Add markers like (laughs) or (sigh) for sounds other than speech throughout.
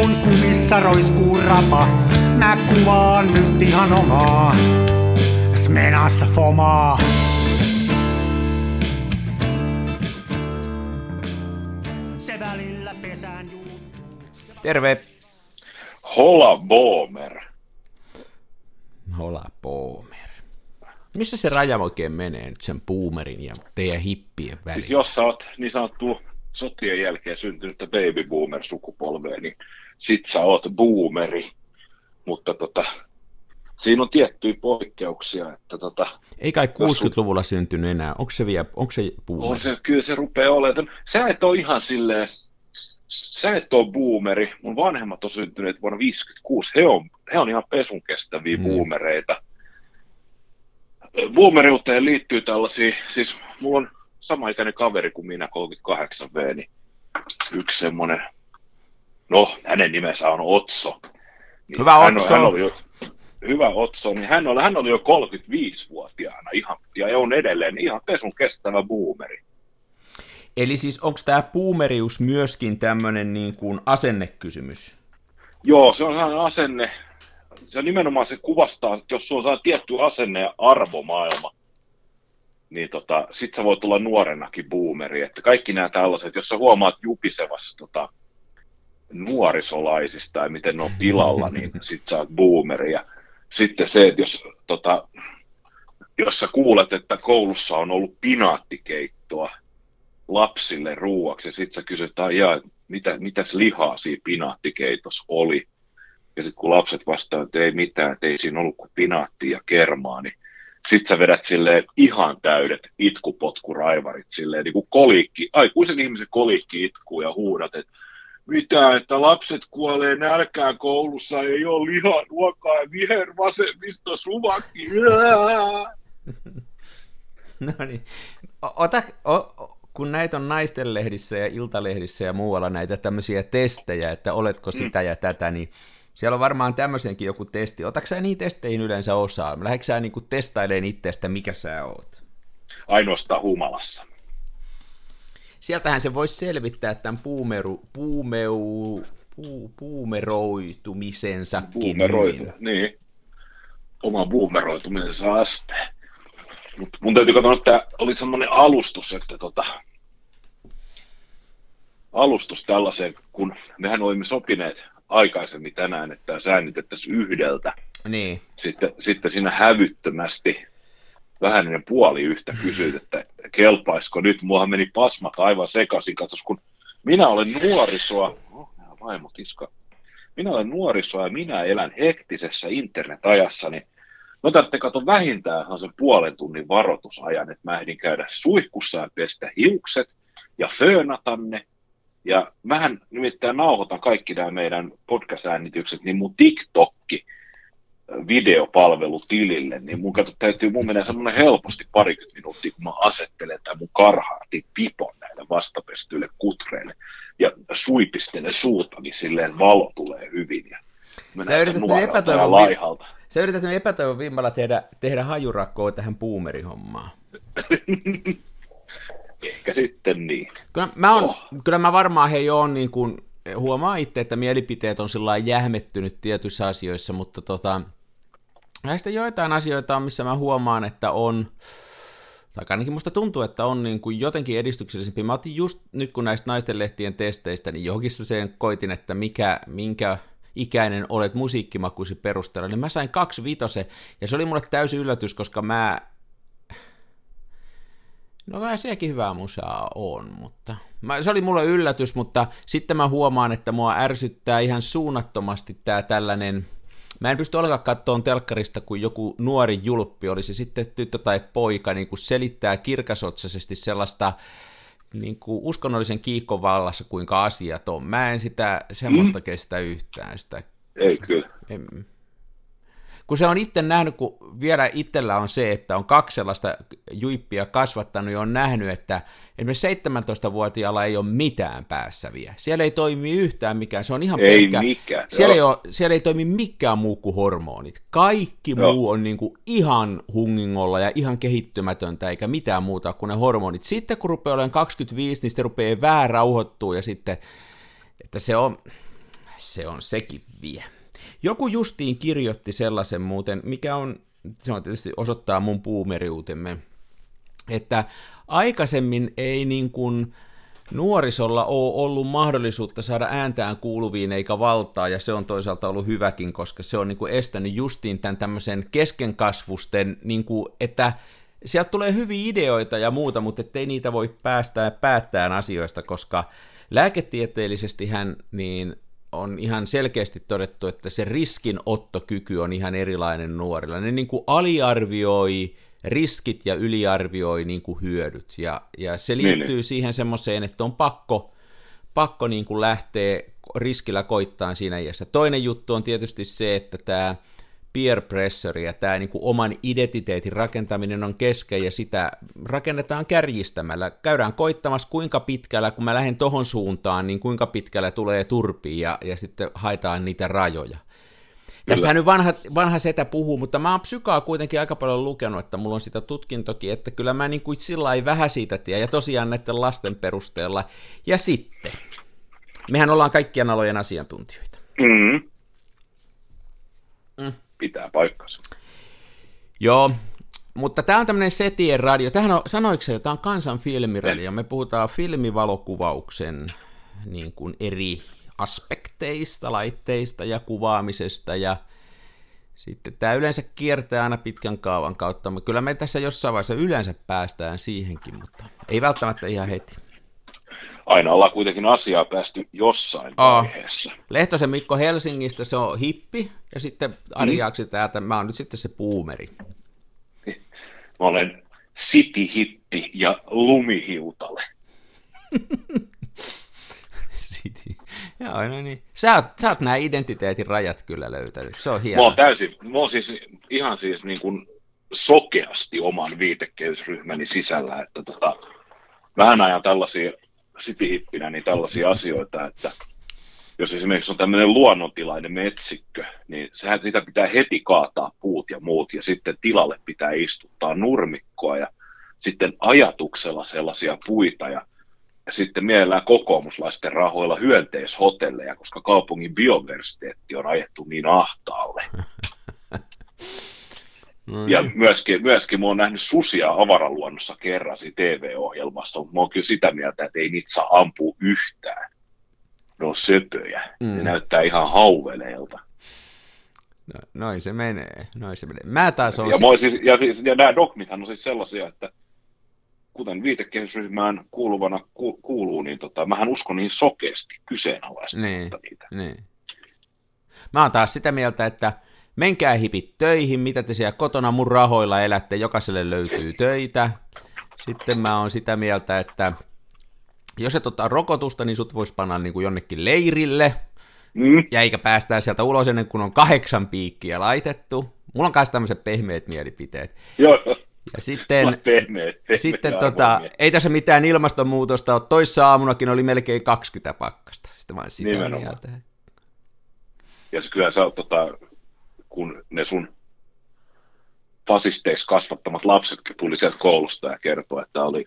kun kumissa roiskuu rapa, mä kuvaan nyt ihan omaa. Smenassa fomaa. Se välillä pesään juuttuu. Terve! Hola Boomer. Hola Boomer. Missä se raja oikein menee nyt sen boomerin ja teidän hippien väliin? Siis jos sä oot niin sanottu sotien jälkeen syntynyttä baby boomer sukupolvea, niin sit sä oot boomeri. Mutta tota, siinä on tiettyjä poikkeuksia, että tota, Ei kai 60-luvulla syntynyt enää. Onko se vielä, onko se boomer? on se, kyllä se rupeaa olemaan. Sä et ole ihan silleen, sä et ole boomeri. Mun vanhemmat on syntyneet vuonna 56. He on, he on ihan pesun kestäviä Niin. boomereita. Boomeriuteen liittyy tällaisia, siis mulla on samaikäinen kaveri kuin minä, 38V, niin yksi semmoinen, no hänen nimensä on Otso. Niin Hyvä hän Otso. On, hän oli jo, hyvä Otso, niin hän oli, hän oli jo 35-vuotiaana ihan, ja on edelleen ihan pesun kestävä boomeri. Eli siis onko tämä boomerius myöskin tämmöinen niin kuin asennekysymys? Joo, se on sellainen asenne, se nimenomaan se kuvastaa, että jos sulla on tietty asenne ja arvomaailma, niin tota, sit sä voit olla nuorenakin boomeri. Että kaikki nämä tällaiset, jos sä huomaat jupisevassa tota, nuorisolaisista ja miten ne on pilalla, niin (laughs) sit sä oot boomeri. Ja sitten se, että jos, tota, jos sä kuulet, että koulussa on ollut pinaattikeittoa lapsille ruuaksi, ja sit sä kysyt, että mitä, mitäs lihaa siinä pinaattikeitossa oli. Ja sitten kun lapset vastaa, että ei mitään, että ei siinä ollut kuin pinaatti ja kermaa, niin sit sä vedät silleen ihan täydet itkupotkuraivarit silleen niin kuin kolikki, aikuisen ihmisen kolikki itkuu ja huudat, että mitä, että lapset kuolee nälkään koulussa, ei ole lihaa, ruokaa ja vihervasemmisto suvakki. (laughs) No niin. Ota, o, kun näitä on naistenlehdissä ja iltalehdissä ja muualla näitä tämmöisiä testejä, että oletko sitä ja tätä, niin siellä on varmaan tämmöisenkin joku testi. Otatko sä niihin testeihin yleensä osaa? Lähdetkö sä niinku testailemaan itsestä, mikä sä oot? Ainoastaan humalassa. Sieltähän se voisi selvittää tämän puumeru, puumeu, puu, puumeroitumisensakin Boomeroitu, hyvin. niin. Oma boomeroitumisensa aste. Mutta mun täytyy katsoa, että oli semmoinen alustus, että tota, alustus tällaiseen, kun mehän olimme sopineet aikaisemmin tänään, että säännytettäisiin yhdeltä. Niin. Sitten, sitten siinä hävyttömästi vähän ennen puoli yhtä kysyit, että kelpaisiko nyt. Muahan meni pasmat aivan sekaisin. Katsos, kun minä olen nuorisoa, oh, nämä vaimot. Minä olen nuorisoa ja minä elän hektisessä internetajassa, niin mä tarvitsen katsoa vähintään sen puolen tunnin varoitusajan, että mä ehdin käydä suihkussa ja pestä hiukset ja föönata ne. Ja mähän nimittäin nauhoitan kaikki nämä meidän podcast-äänitykset, niin mun TikTokki videopalvelu tilille, niin mun kato, täytyy mun mennä semmoinen helposti parikymmentä minuuttia, kun mä asettelen tämän mun karhaatin pipon näille vastapestyille kutreille ja suipistelen suuta, niin silleen valo tulee hyvin. Ja mä Sä yrität epätoivon laihalta. Sä yrität epätoivon vimmalla tehdä, tehdä hajurakkoa tähän boomerihommaan. (laughs) Ehkä sitten niin. Kyllä mä, on, Oh. kyllä mä varmaan hei on niin kuin, huomaa itse, että mielipiteet on sillä jähmettynyt tietyissä asioissa, mutta tota, näistä joitain asioita on, missä mä huomaan, että on, tai ainakin musta tuntuu, että on niin kuin jotenkin edistyksellisempi. Mä otin just nyt, kun näistä naistenlehtien testeistä, niin johonkin sen koitin, että mikä, minkä ikäinen olet musiikkimakuisi perusteella, niin mä sain kaksi vitose, ja se oli mulle täysin yllätys, koska mä No kyllä sekin hyvää musaa on, mutta mä, se oli mulle yllätys, mutta sitten mä huomaan, että mua ärsyttää ihan suunnattomasti tää tällainen, mä en pysty ollenkaan katsomaan telkkarista, kun joku nuori julppi, oli se sitten tyttö tai poika, niin kun selittää kirkasotsaisesti sellaista niin kuin uskonnollisen kiikon vallassa, kuinka asiat on. Mä en sitä semmoista mm. kestä yhtään. Sitä, Ei kyllä. en, kun se on itse nähnyt, kun vielä itsellä on se, että on kaksi sellaista juippia kasvattanut ja on nähnyt, että esimerkiksi 17-vuotiaalla ei ole mitään päässä vielä. Siellä ei toimi yhtään mikään, se on ihan Ei pelkkä. mikään, Siellä ei, ole, siellä ei toimi mikään muu kuin hormonit. Kaikki Joo. muu on niin kuin ihan hungingolla ja ihan kehittymätöntä, eikä mitään muuta kuin ne hormonit. Sitten kun rupeaa olemaan 25, niin sitten rupeaa vähän rauhoittua ja sitten, että se on, Se on sekin vie. Joku justiin kirjoitti sellaisen muuten, mikä on, se on tietysti osoittaa mun puumeriutemme, että aikaisemmin ei niin kuin nuorisolla ole ollut mahdollisuutta saada ääntään kuuluviin eikä valtaa, ja se on toisaalta ollut hyväkin, koska se on niin kuin estänyt justiin tämän tämmöisen keskenkasvusten, niin kuin, että sieltä tulee hyviä ideoita ja muuta, mutta ettei niitä voi päästää päättään asioista, koska lääketieteellisesti hän niin on ihan selkeästi todettu, että se riskinottokyky on ihan erilainen nuorilla. Ne niin kuin aliarvioi riskit ja yliarvioi niin kuin hyödyt. Ja, ja se niin, liittyy niin. siihen semmoiseen, että on pakko, pakko niin kuin lähteä riskillä koittaa siinä iässä. Toinen juttu on tietysti se, että tämä peer pressure ja tämä niin kuin oman identiteetin rakentaminen on kesken ja sitä rakennetaan kärjistämällä. Käydään koittamassa kuinka pitkällä, kun mä lähden tohon suuntaan, niin kuinka pitkällä tulee turpi ja, ja sitten haetaan niitä rajoja. Tässä nyt vanha, vanha setä puhuu, mutta mä oon psykaa kuitenkin aika paljon lukenut, että mulla on sitä tutkintokin, että kyllä mä niin kuin sillä ei vähän siitä tiedä, ja tosiaan näiden lasten perusteella. Ja sitten, mehän ollaan kaikkien alojen asiantuntijoita. Mm. Mm. Pitää paikkansa. Joo, mutta tämä on tämmöinen setien radio. Tähän on, sanoiko se, tämä on kansan filmiradio. Me puhutaan filmivalokuvauksen niin kuin eri aspekteista, laitteista ja kuvaamisesta ja sitten tämä yleensä kiertää aina pitkän kaavan kautta, mutta kyllä me tässä jossain vaiheessa yleensä päästään siihenkin, mutta ei välttämättä ihan heti. Aina ollaan kuitenkin asiaa päästy jossain Aa. vaiheessa. Lehtosen Mikko Helsingistä, se on hippi, ja sitten Ari mm. täältä, mä oon nyt sitten se puumeri. Mä olen city-hippi ja lumihiutale. (laughs) City. Joo, no niin. Sä oot, sä oot nämä identiteetin rajat kyllä löytänyt. Se on hienoa. Mä oon täysin, mä oon siis ihan siis niin kuin sokeasti oman viitekehysryhmäni sisällä, että tota, vähän ajan tällaisia cityhippinä, niin tällaisia asioita, että jos esimerkiksi on tämmöinen luonnontilainen metsikkö, niin sehän sitä pitää heti kaataa puut ja muut, ja sitten tilalle pitää istuttaa nurmikkoa, ja sitten ajatuksella sellaisia puita, ja ja sitten mielellään kokoomuslaisten rahoilla hyönteishotelleja, koska kaupungin biodiversiteetti on ajettu niin ahtaalle. (laughs) No niin. Ja myöskin, myöskin mä oon nähnyt susia avaraluonnossa kerran siinä TV-ohjelmassa, mutta mä oon kyllä sitä mieltä, että ei niitä saa ampua yhtään. Ne on söpöjä. Mm. Ne näyttää ihan hauveleilta. No, noin se menee, noin se menee. Mä taas on... Ja, si- siis, ja, siis, ja nämä dogmithan on siis sellaisia, että kuten viitekehysryhmään kuuluvana ku, kuuluu, niin tota, mähän uskon niin sokeasti kyseenalaista niin, niitä. Niin. Mä oon taas sitä mieltä, että menkää hipit töihin, mitä te siellä kotona mun rahoilla elätte, jokaiselle löytyy töitä. Sitten mä oon sitä mieltä, että jos et ottaa rokotusta, niin sut voisi panna niin kuin jonnekin leirille, mm. ja eikä päästää sieltä ulos ennen kuin on kahdeksan piikkiä laitettu. Mulla on myös tämmöiset pehmeät mielipiteet. Joo. Ja sitten, pehmeät, pehmeät sitten tota, ei tässä mitään ilmastonmuutosta ole. Toissa aamunakin oli melkein 20 pakkasta. Sitten mä sitä Nimenomaan. mieltä. Ja se kyllä sä oot, tota, kun ne sun fasisteiksi kasvattamat lapsetkin tuli sieltä koulusta ja kertoi, että oli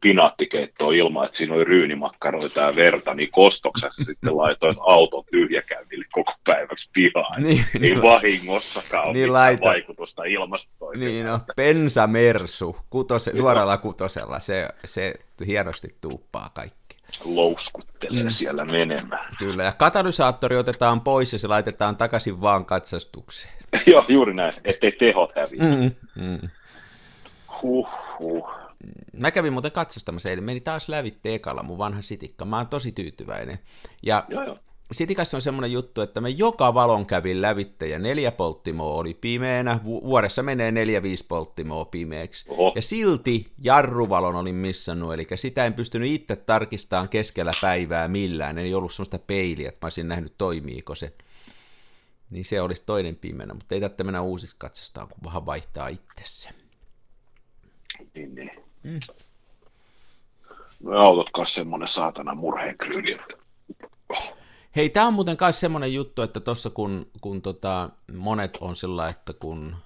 pinaattikeittoa ilman, että siinä oli ryynimakkaroita ja verta, niin kostoksessa sitten laitoit auton tyhjäkäynnille koko päiväksi pihaan. Niin, niin, niin vahingossakaan ole niin laita... vaikutusta ilmastoon. Niin no, Mersu, kutose, suoralla kutosella, se, se hienosti tuuppaa kaikki. Louskuttelee mm. siellä menemään. Kyllä, ja katalysaattori otetaan pois ja se laitetaan takaisin vaan katsastukseen. (laughs) Joo, juuri näin, ettei tehot häviä. Mm, mm. Huh, huh. Mä kävin muuten katsastamassa eilen, meni taas lävitte ekalla mun vanha sitikka, mä oon tosi tyytyväinen. Ja joo, joo. Sitikassa on semmoinen juttu, että me joka valon kävin lävitte ja neljä polttimoa oli pimeänä, vuodessa menee neljä viisi polttimoa pimeäksi. Oho. Ja silti jarruvalon olin missannut, eli sitä en pystynyt itse tarkistamaan keskellä päivää millään, ei ollut semmoista peiliä, että mä olisin nähnyt toimiiko se. Niin se olisi toinen pimeänä, mutta ei tarvitse mennä uusiksi katsastaan, kun vähän vaihtaa itsessä. Niin, niin. Mm. No autot kanssa semmonen saatana murheenkryyni, että... Hei, tämä on muuten kai semmoinen juttu, että tuossa kun, kun tota, monet on sillä, että kun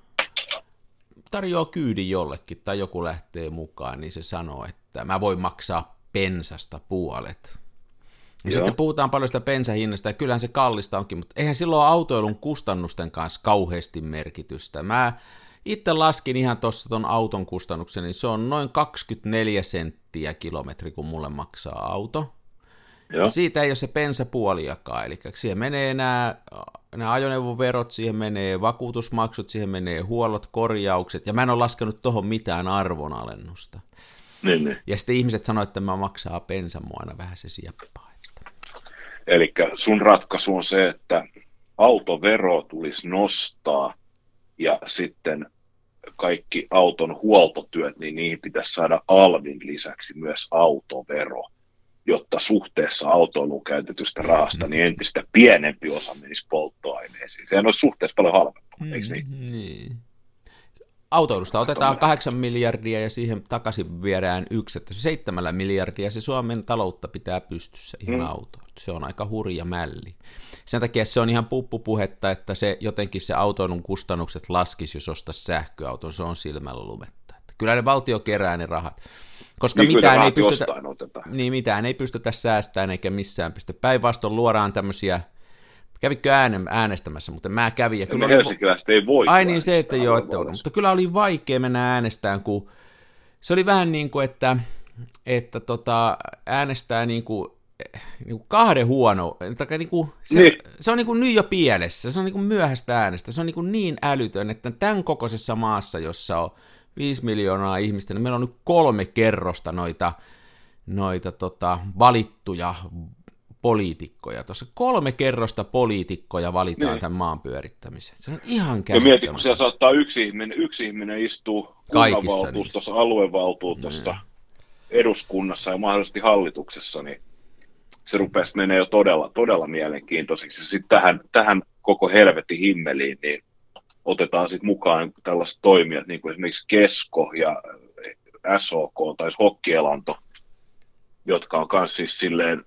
tarjoaa kyydin jollekin tai joku lähtee mukaan, niin se sanoo, että mä voin maksaa pensasta puolet. Ja sitten puhutaan paljon sitä bensahinnasta, ja kyllähän se kallista onkin, mutta eihän silloin autoilun kustannusten kanssa kauheasti merkitystä. Mä itse laskin ihan tuossa ton auton kustannuksen, niin se on noin 24 senttiä kilometri, kun mulle maksaa auto. Joo. Siitä ei ole se pensapuoliakaan, eli siihen menee nämä, nämä ajoneuvoverot, siihen menee vakuutusmaksut, siihen menee huollot, korjaukset, ja mä en ole laskenut tuohon mitään arvonalennusta. Niin, niin. Ja sitten ihmiset sanoivat, että mä maksaa pensamuona vähän se sieppaa. Eli sun ratkaisu on se, että autovero tulisi nostaa ja sitten kaikki auton huoltotyöt, niin niihin pitäisi saada alvin lisäksi myös autovero, jotta suhteessa autoiluun käytetystä rahasta niin entistä pienempi osa menisi polttoaineisiin. Sehän olisi suhteessa paljon halvempaa, eikö niin? Mm, niin. Autoilusta otetaan 8 miljardia ja siihen takaisin viedään yksi, että se 7 miljardia se Suomen taloutta pitää pystyssä ihan mm. auto. Se on aika hurja mälli. Sen takia se on ihan puppupuhetta, että se jotenkin se autoilun kustannukset laskisi, jos ostaisi sähköauton. Se on silmällä lumetta. Että kyllä ne valtio kerää ne rahat. Koska niin mitään ei, pystytä, niin, mitään ei pystytä säästämään eikä missään pysty. Päinvastoin luodaan tämmöisiä Kävikö äänen, äänestämässä, mutta mä kävin. Ja kyllä ei voi. Ai niin se, että joo, että on. Mutta kyllä oli vaikea mennä äänestämään, kun se oli vähän niin kuin, että, että tota, äänestää niin kuin, niin kuin kahden huono, tai niin kuin, se, niin. se on niin kuin nyt jo pielessä, se on niin kuin myöhäistä äänestä, se on niin, kuin niin älytön, että tämän kokoisessa maassa, jossa on 5 miljoonaa ihmistä, niin meillä on nyt kolme kerrosta noita, noita tota, valittuja poliitikkoja. Tuossa kolme kerrosta poliitikkoja valitaan niin. tämän maan pyörittämiseen. Se on ihan käsittämätöntä. Ja mieti, kun siellä saattaa yksi ihminen, yksi ihminen istuu kunnanvaltuustossa, aluevaltuutossa, mm. eduskunnassa ja mahdollisesti hallituksessa, niin se rupeaa menee jo todella, todella mielenkiintoiseksi. Sitten tähän, tähän koko helvetin himmeliin, niin otetaan sitten mukaan tällaiset toimijat, niin kuin esimerkiksi Kesko ja SOK tai Hokkielanto, jotka on myös siis silleen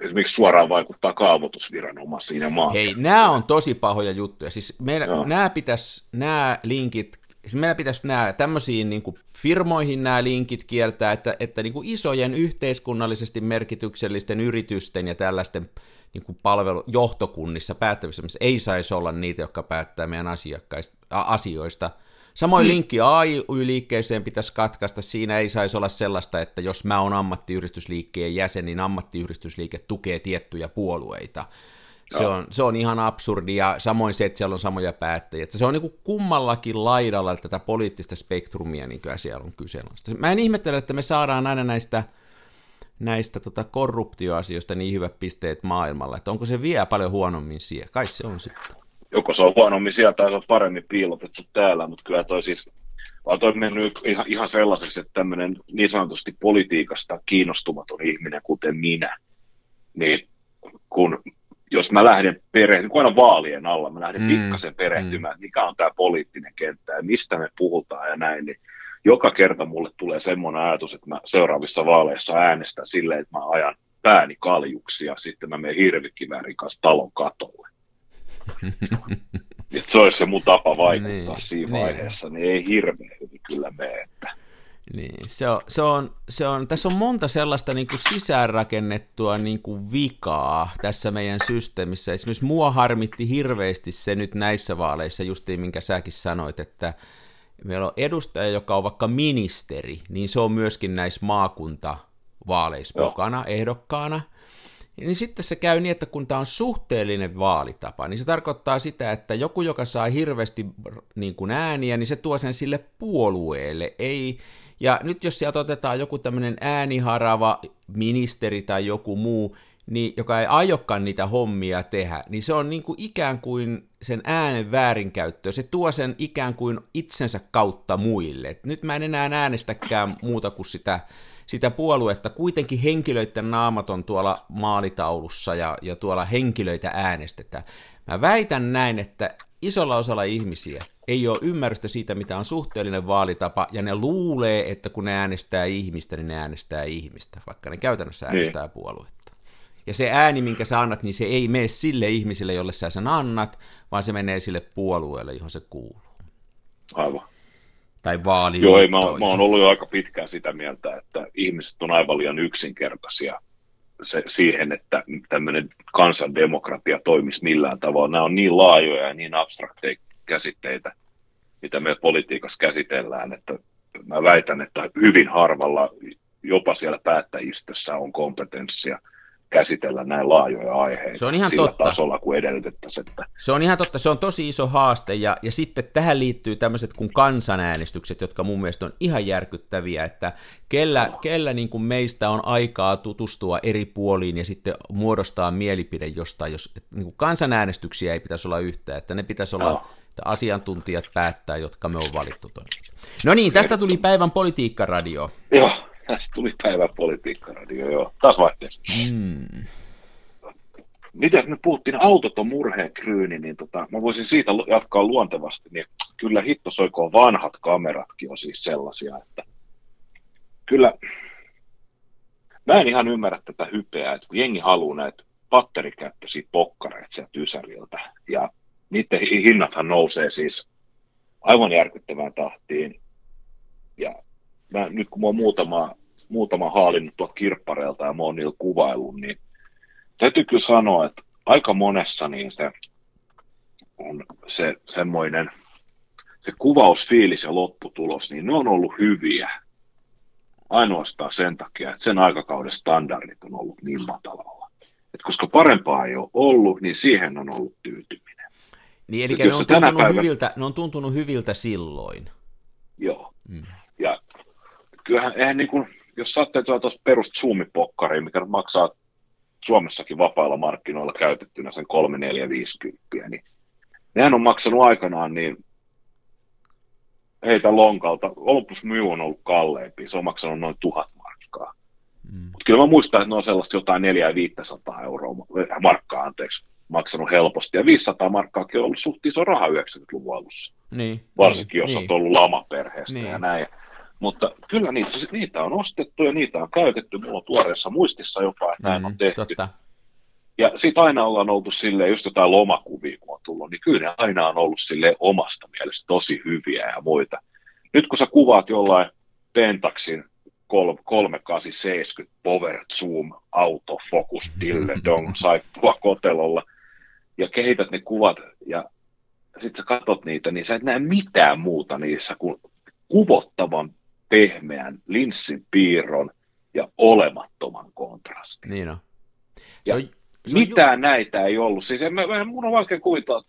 esimerkiksi suoraan vaikuttaa kaavoitusviranomaisiin ja maan. Hei, nämä on tosi pahoja juttuja. Siis meidän, nämä pitäisi, nämä linkit, siis meillä pitäisi nämä tämmöisiin niin kuin firmoihin nämä linkit kieltää, että, että niin kuin isojen yhteiskunnallisesti merkityksellisten yritysten ja tällaisten niin kuin palvelujohtokunnissa päättävissä, missä ei saisi olla niitä, jotka päättää meidän asioista – Samoin mm. linkki AY-liikkeeseen pitäisi katkaista. Siinä ei saisi olla sellaista, että jos mä oon ammattiyhdistysliikkeen jäsen, niin ammattiyhdistysliike tukee tiettyjä puolueita. Se on, se on ihan absurdi, ja samoin se, että siellä on samoja päättäjiä. Että se on niin kummallakin laidalla tätä poliittista spektrumia, niin kuin siellä on kyseenalaista. Mä en ihmettele, että me saadaan aina näistä, näistä tota korruptioasioista niin hyvät pisteet maailmalla, että onko se vielä paljon huonommin siellä? Kai se on sitten joko se on huonommin sieltä tai se on paremmin piilotettu täällä, mutta kyllä toi siis, vaan toi mennyt ihan, ihan sellaiseksi, että tämmöinen niin sanotusti politiikasta kiinnostumaton ihminen, kuten minä, niin kun, jos mä lähden perehtymään, kun aina vaalien alla, mä lähden mm, pikkasen perehtymään, mm. mikä on tämä poliittinen kenttä ja mistä me puhutaan ja näin, niin joka kerta mulle tulee semmoinen ajatus, että mä seuraavissa vaaleissa äänestän silleen, että mä ajan pääni kaljuksi ja sitten mä menen hirvikiväärin kanssa talon katolle. (laughs) Et se olisi se mun tapa vaikuttaa niin, siinä niin. vaiheessa, niin ei hirveän hyvin kyllä mene. Että. Niin, se on, se on, se on, tässä on monta sellaista niin kuin sisäänrakennettua niin kuin vikaa tässä meidän systeemissä. Esimerkiksi mua harmitti hirveästi se nyt näissä vaaleissa, justiin minkä säkin sanoit, että meillä on edustaja, joka on vaikka ministeri, niin se on myöskin näissä maakuntavaaleissa Joo. mukana ehdokkaana – niin sitten se käy niin, että kun tämä on suhteellinen vaalitapa, niin se tarkoittaa sitä, että joku, joka saa hirveästi niin kuin ääniä, niin se tuo sen sille puolueelle. Ei, ja nyt jos sieltä otetaan joku tämmöinen ääniharava ministeri tai joku muu, niin, joka ei aiokkaan niitä hommia tehdä, niin se on niin kuin ikään kuin sen äänen väärinkäyttö. Se tuo sen ikään kuin itsensä kautta muille. Et nyt mä en enää äänestäkään muuta kuin sitä sitä puoluetta, kuitenkin henkilöiden naamat on tuolla maalitaulussa ja, ja tuolla henkilöitä äänestetään. Mä väitän näin, että isolla osalla ihmisiä ei ole ymmärrystä siitä, mitä on suhteellinen vaalitapa, ja ne luulee, että kun ne äänestää ihmistä, niin ne äänestää ihmistä, vaikka ne käytännössä niin. äänestää niin. puoluetta. Ja se ääni, minkä sä annat, niin se ei mene sille ihmiselle, jolle sä sen annat, vaan se menee sille puolueelle, johon se kuuluu. Aivan tai vaali. Joo, ei, mä, mä oon ollut jo aika pitkään sitä mieltä, että ihmiset on aivan liian yksinkertaisia se, siihen, että tämmöinen kansandemokratia toimisi millään tavalla. Nämä on niin laajoja ja niin abstrakteja käsitteitä, mitä me politiikassa käsitellään, että mä väitän, että hyvin harvalla jopa siellä päättäjistössä on kompetenssia – käsitellä näin laajoja aiheita se on ihan sillä totta. tasolla, kun edellytettäisiin. Että... Se on ihan totta, se on tosi iso haaste, ja, ja sitten tähän liittyy tämmöiset kuin kansanäänestykset, jotka mun mielestä on ihan järkyttäviä, että kellä, no. kellä niin kuin meistä on aikaa tutustua eri puoliin ja sitten muodostaa mielipide jostain, jos niin kuin kansanäänestyksiä ei pitäisi olla yhtään, että ne pitäisi olla, no. että asiantuntijat päättää, jotka me on valittu. Tuonne. No niin, tästä tuli päivän politiikkaradio. Joo, Tästä tuli päivän politiikkaradio, joo. Taas vaihteessa. Mm. Miten me puhuttiin autoton murheen kryyni, niin tota, mä voisin siitä jatkaa luontevasti, niin kyllä hitto soikoon vanhat kameratkin on siis sellaisia, että kyllä mä en ihan ymmärrä tätä hypeä, että kun jengi haluaa näitä patterikäyttöisiä pokkareita sieltä Ysäriltä, ja niiden hinnathan nousee siis aivan järkyttävään tahtiin, ja mä, nyt kun mä oon muutama, muutama haalinnut tuolta kirppareilta ja mä oon niillä kuvaillut, niin täytyy kyllä sanoa, että aika monessa niin se on se semmoinen se kuvausfiilis ja lopputulos, niin ne on ollut hyviä. Ainoastaan sen takia, että sen aikakauden standardit on ollut niin matalalla. Et koska parempaa ei ole ollut, niin siihen on ollut tyytyminen. Niin, eli ne on, tuntunut hyviltä, ne on tuntunut hyviltä silloin. Joo. Mm. Kyllähän, eihän niin kuin, jos saatte tuossa perus zoomipokkariin, mikä maksaa Suomessakin vapailla markkinoilla käytettynä sen 3, 4, 50, niin nehän on maksanut aikanaan niin heitä lonkalta. Olympus Mew on ollut kalleempi, se on maksanut noin tuhat markkaa. Mm. Mutta kyllä mä muistan, että ne on sellaista jotain 4 500 euroa, eh, markkaa anteeksi, maksanut helposti. Ja 500 markkaakin on ollut suht iso raha 90-luvun alussa. Niin, Varsinkin niin, jos niin. on ollut lamaperheestä niin. ja näin. Mutta kyllä niitä, niitä on ostettu ja niitä on käytetty. Mulla on tuoreessa muistissa jopa, että näin mm, on tehty. Totta. Ja sitten aina ollaan oltu silleen, just jotain lomakuvia kun on tullut, niin kyllä ne aina on ollut sille omasta mielestä tosi hyviä ja muita. Nyt kun sä kuvaat jollain Pentaxin 3870 Power Zoom Auto Focus Dille Dong (laughs) saippua kotelolla ja kehität ne kuvat ja sitten sä katot niitä, niin sä et näe mitään muuta niissä kuin kuvottavan pehmeän linssin piirron ja olemattoman kontrastin. Niin on. Se on, se on mitään ju- näitä ei ollut. Siis en, mä, mun on vaikea kuvitella,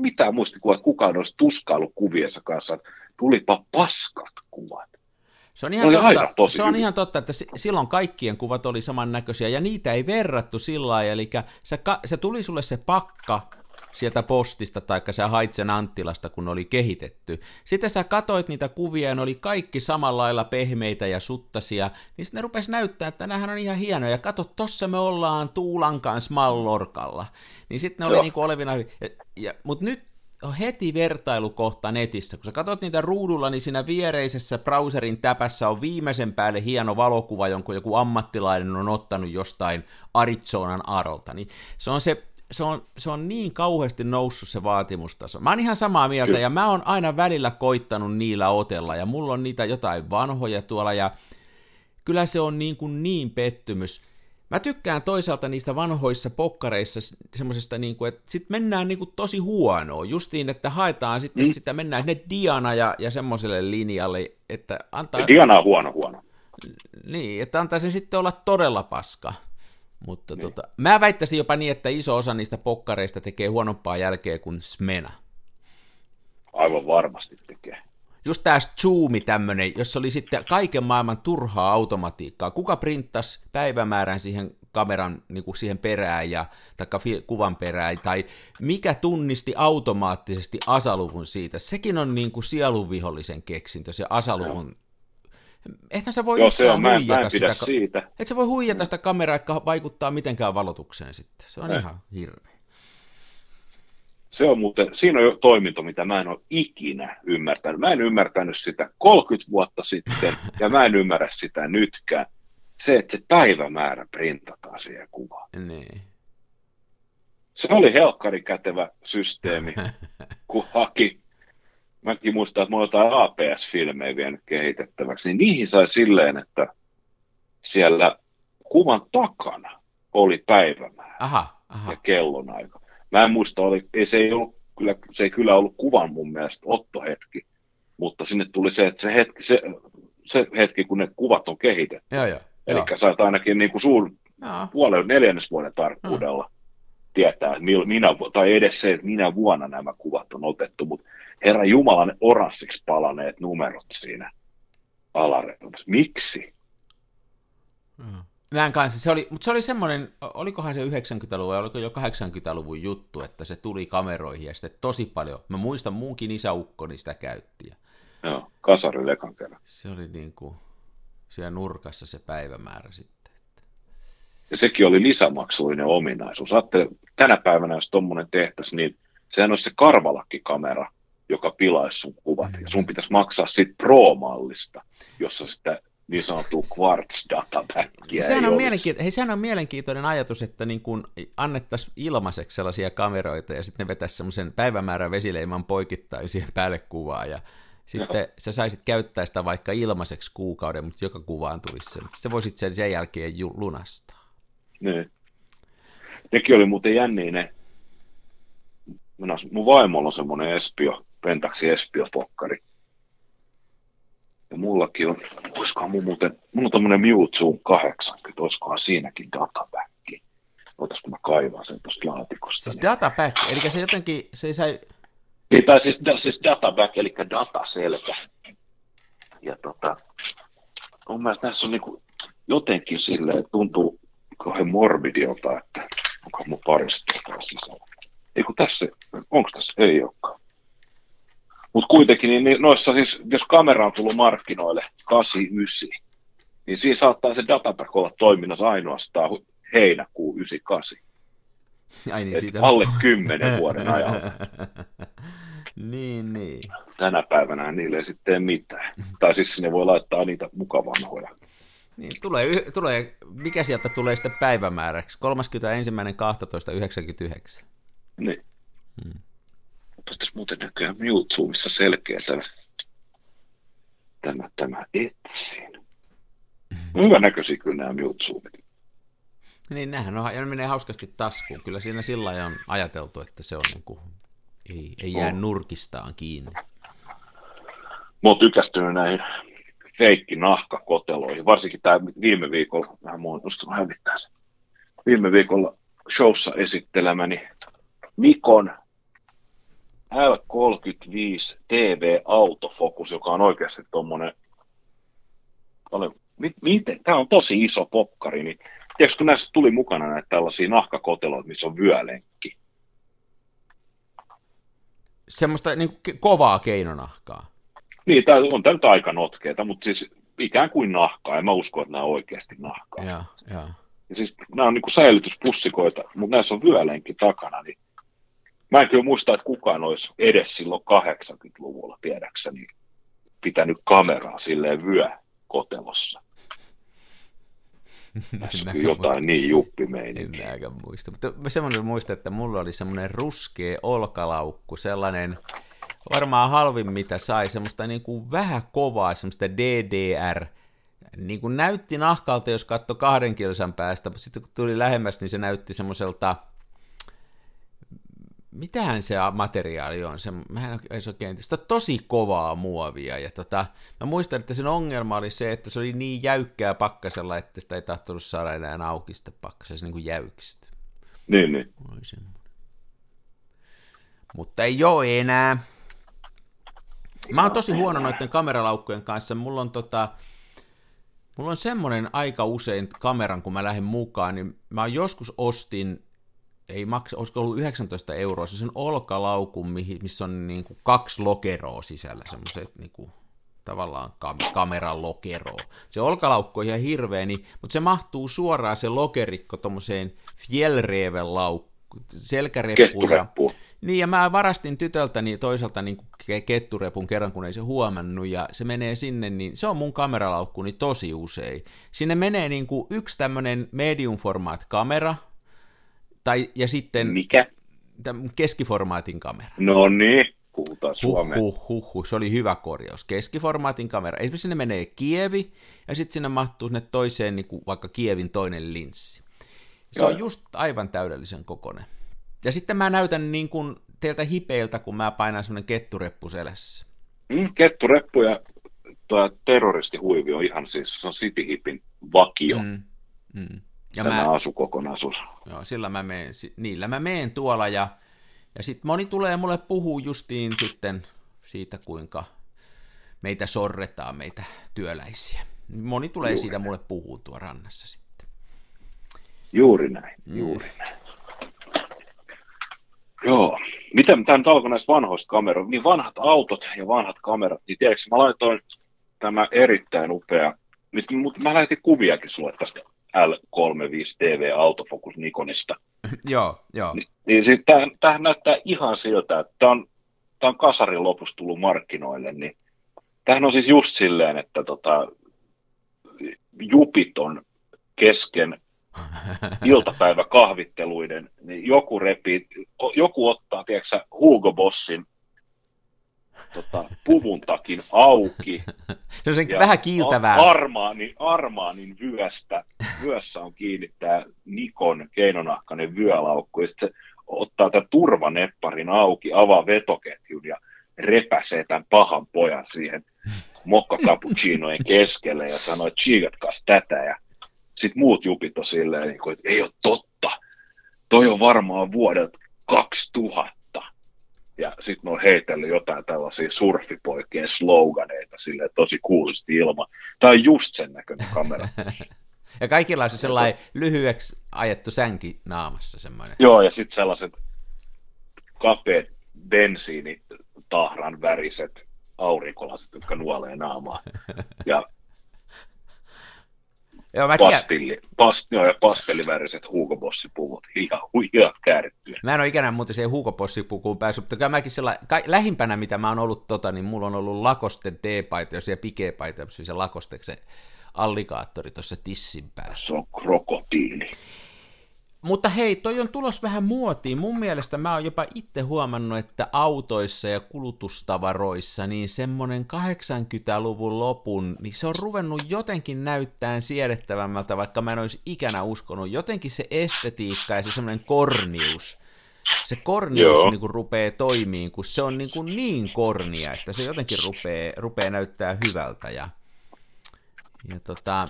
mitään muistikuvaa, että kukaan olisi tuskailu kuviensa kanssa, että tulipa paskat kuvat. Se on, ihan totta, se on ihan totta, että silloin kaikkien kuvat oli samannäköisiä ja niitä ei verrattu sillä lailla, eli se, se tuli sulle se pakka sieltä postista, tai sä hait sen Anttilasta, kun oli kehitetty. Sitten sä katoit niitä kuvia, ja ne oli kaikki samalla lailla pehmeitä ja suttasia, niin sitten ne rupes näyttää, että nämähän on ihan hienoja. Kato, tossa me ollaan Tuulan kanssa Mallorkalla. Niin sitten ne oli niinku olevina, ja, ja, mutta nyt on heti vertailukohta netissä. Kun sä katsot niitä ruudulla, niin siinä viereisessä browserin täpässä on viimeisen päälle hieno valokuva, jonka joku ammattilainen on ottanut jostain Arizonan arolta. Niin se on se se on, se on niin kauheasti noussut se vaatimustaso. Mä oon ihan samaa mieltä, Kyllä. ja mä oon aina välillä koittanut niillä otella, ja mulla on niitä jotain vanhoja tuolla, ja kyllä se on niin, kuin niin pettymys. Mä tykkään toisaalta niistä vanhoissa pokkareissa semmoisesta, niin kuin, että sit mennään niin kuin tosi huonoa, justiin, että haetaan sitten mm. sitä, mennään ne Diana ja, ja semmoiselle linjalle, että antaa... Diana on huono, huono. Niin, että antaa sen sitten olla todella paska. Mutta niin. tota, mä väittäisin jopa niin, että iso osa niistä pokkareista tekee huonompaa jälkeä kuin Smena. Aivan varmasti tekee. Just tämä zoomi tämmönen, jos oli sitten kaiken maailman turhaa automatiikkaa. Kuka printtasi päivämäärän siihen kameran niin kuin siihen perään ja, tai kuvan perään, tai mikä tunnisti automaattisesti asaluvun siitä. Sekin on niin kuin sielunvihollisen keksintö, se asaluvun Ehkä sä voi Joo, se on, mä, en, mä en sitä, siitä. Et sä voi huijata sitä kameraa, joka vaikuttaa mitenkään valotukseen sitten. Se on eh. ihan hirveä. Se on muuten, siinä on jo toiminto, mitä mä en ole ikinä ymmärtänyt. Mä en ymmärtänyt sitä 30 vuotta sitten, ja mä en ymmärrä sitä nytkään. Se, että se päivämäärä printataan siihen kuvaan. Niin. Se oli helkkari kätevä systeemi, kun haki mäkin muistan, että mulla on jotain APS-filmejä vienyt kehitettäväksi, niin niihin sai silleen, että siellä kuvan takana oli päivämäärä Aha, aha. ja kellonaika. Mä en muista, oli, ei, se, ei ollut, kyllä, se ei kyllä ollut kuvan mun mielestä ottohetki, mutta sinne tuli se, että se hetki, se, se hetki kun ne kuvat on kehitetty. Joo, joo. Eli oot ainakin niin kuin suur, puolen neljännesvuoden tarkkuudella tietää, että minä, tai edes se, että minä vuonna nämä kuvat on otettu, mutta herra Jumala, ne oranssiksi palaneet numerot siinä alareunassa. Miksi? Näin kanssa. Se oli, mutta se oli semmoinen, olikohan se 90-luvun vai oliko jo 80-luvun juttu, että se tuli kameroihin ja sitten tosi paljon. Mä muistan munkin isäukkoni sitä käytti. Ja Joo, kasari ekan kerran. se oli niin kuin siellä nurkassa se päivämäärä sitten. Ja sekin oli lisämaksullinen ominaisuus. Ajattele, tänä päivänä, jos tuommoinen tehtäisiin, niin sehän olisi se karvalakkikamera, joka pilaisi sun kuvat. Ja sun pitäisi maksaa siitä Pro-mallista, jossa sitä niin sanottua quartz databackia Sehän on, olisi. mielenkiintoinen, hei, sehän on mielenkiintoinen ajatus, että niin kun annettaisiin ilmaiseksi sellaisia kameroita ja sitten ne vetäisi semmoisen päivämäärän vesileiman poikittain siihen päälle kuvaa ja sitten sä saisit käyttää sitä vaikka ilmaiseksi kuukauden, mutta joka kuvaan tulisi se. Sitten sä voisit sen sen jälkeen ju- lunastaa. Niin. Nekin oli muuten jänniä ne. Minä, mun vaimolla on semmoinen Espio, Pentaxi Espio-pokkari. Ja mullakin on, olisikohan mun muuten, mulla on tämmönen Mewtwo 80, olisikohan siinäkin databacki. Otas kun mä kaivan sen tuosta laatikosta. Siis Niin. datapack, eli se jotenkin, se ei sai, Niin, tai siis, siis databack, eli dataselkä. Ja tota, mun mielestä näissä on niinku jotenkin silleen, tuntuu kauhean morbidilta, että onko mun parista sisällä. Ei kun tässä, onko tässä? Ei olekaan. Mutta kuitenkin, niin, niin noissa siis, jos kamera on tullut markkinoille 89, niin siinä saattaa se databack olla toiminnassa ainoastaan heinäkuu 98. ai niin Et siitä. alle 10 vuoden ajan. (laughs) niin, niin. tänä päivänä niille ei sitten mitään. Tai siis sinne voi laittaa niitä mukavanhoja. Niin, tulee, tulee, mikä sieltä tulee sitten päivämääräksi? 31.12.99. Niin. Hmm. Tässä muuten näköjään Mewtwoissa selkeä tämä, tämä, tämä etsin. (laughs) Hyvä näköisiä kyllä nämä Mewtwoit. Niin, nämähän on, ja ne menee hauskasti taskuun. Kyllä siinä sillä on ajateltu, että se on niin kuin, ei, ei jää On. nurkistaan kiinni. Mä oon tykästynyt näihin feikki nahkakoteloihin, varsinkin tämä viime viikolla, vähän mua on ustunut hävittää sen. Viime viikolla showssa esittelemäni Nikon L35 TV autofokus, joka on oikeasti tuommoinen, mi, miten, tämä on tosi iso pokkari, niin tiedätkö, kun näissä tuli mukana näitä tällaisia nahkakoteloita, missä on vyölenkki. Semmoista niin kuin, kovaa keinonahkaa. Niin, tämä on tämä nyt aika notkeeta, mutta siis ikään kuin nahkaa, en mä usko, että nämä on oikeasti nahkaa. Joo, joo. Ja siis nämä on niin säilytyspussikoita, mutta näissä on vyölenkki takana, niin mä en kyllä muista, että kukaan olisi edes silloin 80-luvulla, tiedäkseni, pitänyt kameraa silleen vyökotelossa. (laughs) Tässä on jotain niin En juppimeininkiä. minäkään muista. Mutta mä semmoinen muista, että mulla oli semmoinen ruskea olkalaukku, sellainen varmaan halvin mitä sai, semmoista niin kuin vähän kovaa, semmoista DDR, niin kuin näytti nahkalta, jos katsoi kahden kilsan päästä, mutta sitten kun tuli lähemmäs, niin se näytti semmoiselta, mitähän se materiaali on, se, mä en edes oikein, sitä tosi kovaa muovia, ja tota, mä muistan, että sen ongelma oli se, että se oli niin jäykkää pakkasella, että sitä ei tahtonut saada enää auki sitä pakkasella, se niin kuin jäykistä. Niin, niin. Mutta ei ole enää. Mä oon tosi huono noiden kameralaukkujen kanssa. Mulla on tota, mulla on semmoinen aika usein kameran, kun mä lähden mukaan, niin mä joskus ostin, ei maksa, olisiko ollut 19 euroa, se sen olkalaukun, mihin- missä on niin kuin kaksi lokeroa sisällä, semmoiset niin kuin, tavallaan kam- kameran. Se olkalaukku on ihan hirveä, niin, mutta se mahtuu suoraan se lokerikko tommoseen Fjellreven laukku, selkäreppu ja Kettureppu. niin, ja mä varastin tytöltäni toiselta niin kuin ke- ketturepun kerran, kun ei se huomannut, ja se menee sinne, niin se on mun kameralaukkuni tosi usein. Sinne menee niin kuin yksi tämmönen medium format kamera, tai, ja sitten Mikä? täm- keskiformaatin kamera. No niin, puhutaan taas Suomeen. Huh, huh, huh, se oli hyvä korjaus. Keskiformaatin kamera. Esimerkiksi sinne menee Kievi, ja sitten sinne mahtuu sinne toiseen, niin kuin vaikka Kievin toinen linssi. Se Joo. on just aivan täydellisen kokonen. Ja sitten mä näytän niin kuin teiltä hipeiltä, kun mä painan semmoinen kettureppu selässä. Mm, kettureppu ja tuo terroristihuivi on ihan siis, se on City Hipin vakio. Mm, mm. Ja Tämä mä, asukokonaisuus. Joo, sillä mä meen, niillä mä meen tuolla ja, ja sitten moni tulee mulle puhuu justiin sitten siitä, kuinka meitä sorretaan, meitä työläisiä. Moni tulee Juuri siitä näin. mulle puhuu tuo rannassa sitten. Juuri näin, mm. juuri mm. näin. Joo. Miten tämä nyt alkoi näistä vanhoista kameroista? Niin vanhat autot ja vanhat kamerat, niin tiedätkö, mä laitoin tämä erittäin upea, mutta mä lähetin kuviakin sulle tästä L35 TV Autofocus Nikonista. (laughs) joo, joo. Ni, niin siis tämähän näyttää ihan siltä, että tämä on, tämä on kasarin lopussa tullut markkinoille, niin tämähän on siis just silleen, että tota, jupit on kesken (laughs) iltapäiväkahvitteluiden, niin joku repii, joku ottaa, tiedätkö Hugo Bossin tota, puvun takin auki. (laughs) Se on sen vähän kiiltävää. Armaanin, armaanin vyöstä, vyössä on kiinni tämä Nikon keinonahkainen vyölaukku, ja sitten se ottaa tämän turvanepparin auki, avaa vetoketjun ja repäsee tämän pahan pojan siihen mokka cappuccinojen keskelle ja sanoo, että chiigatkas tätä, ja sitten muut jupit on silleen, niin että ei ole totta, toi on varmaan vuodelta 2000, ja sitten ne on heitellyt jotain tällaisia surfipoikien sloganeita sille tosi kuulisti ilma. Tämä on just sen näköinen kamera. (laughs) ja kaikilla on se sellainen lyhyeksi ajettu sänki naamassa semmoinen. Joo, ja sitten sellaiset kapeat bensiinitahran väriset aurinkolasit, jotka nuolee naamaa. (laughs) Ja Joo, mä Pastilli, past, joo, ja pastelliväriset Hugo Bossi-puvut, ihan huijaa käärittyä. Mä en ole ikänä muuten siihen Hugo Bossi-pukuun päässyt, mutta kyllä mäkin sella, ka, lähimpänä, mitä mä oon ollut, tota, niin mulla on ollut Lakosten T-paita, jos ja Pike-paita, se Lakosteksen allikaattori tuossa tissin päällä. Se on krokotiili. Mutta hei, toi on tulos vähän muotiin. Mun mielestä mä oon jopa itse huomannut, että autoissa ja kulutustavaroissa, niin semmonen 80-luvun lopun, niin se on ruvennut jotenkin näyttää siedettävämmältä, vaikka mä en olisi ikänä uskonut. Jotenkin se estetiikka ja se semmoinen kornius, se kornius niin kuin rupeaa toimiin, kun se on niin, kuin niin kornia, että se jotenkin rupeaa, rupeaa näyttää hyvältä. Ja, ja tota,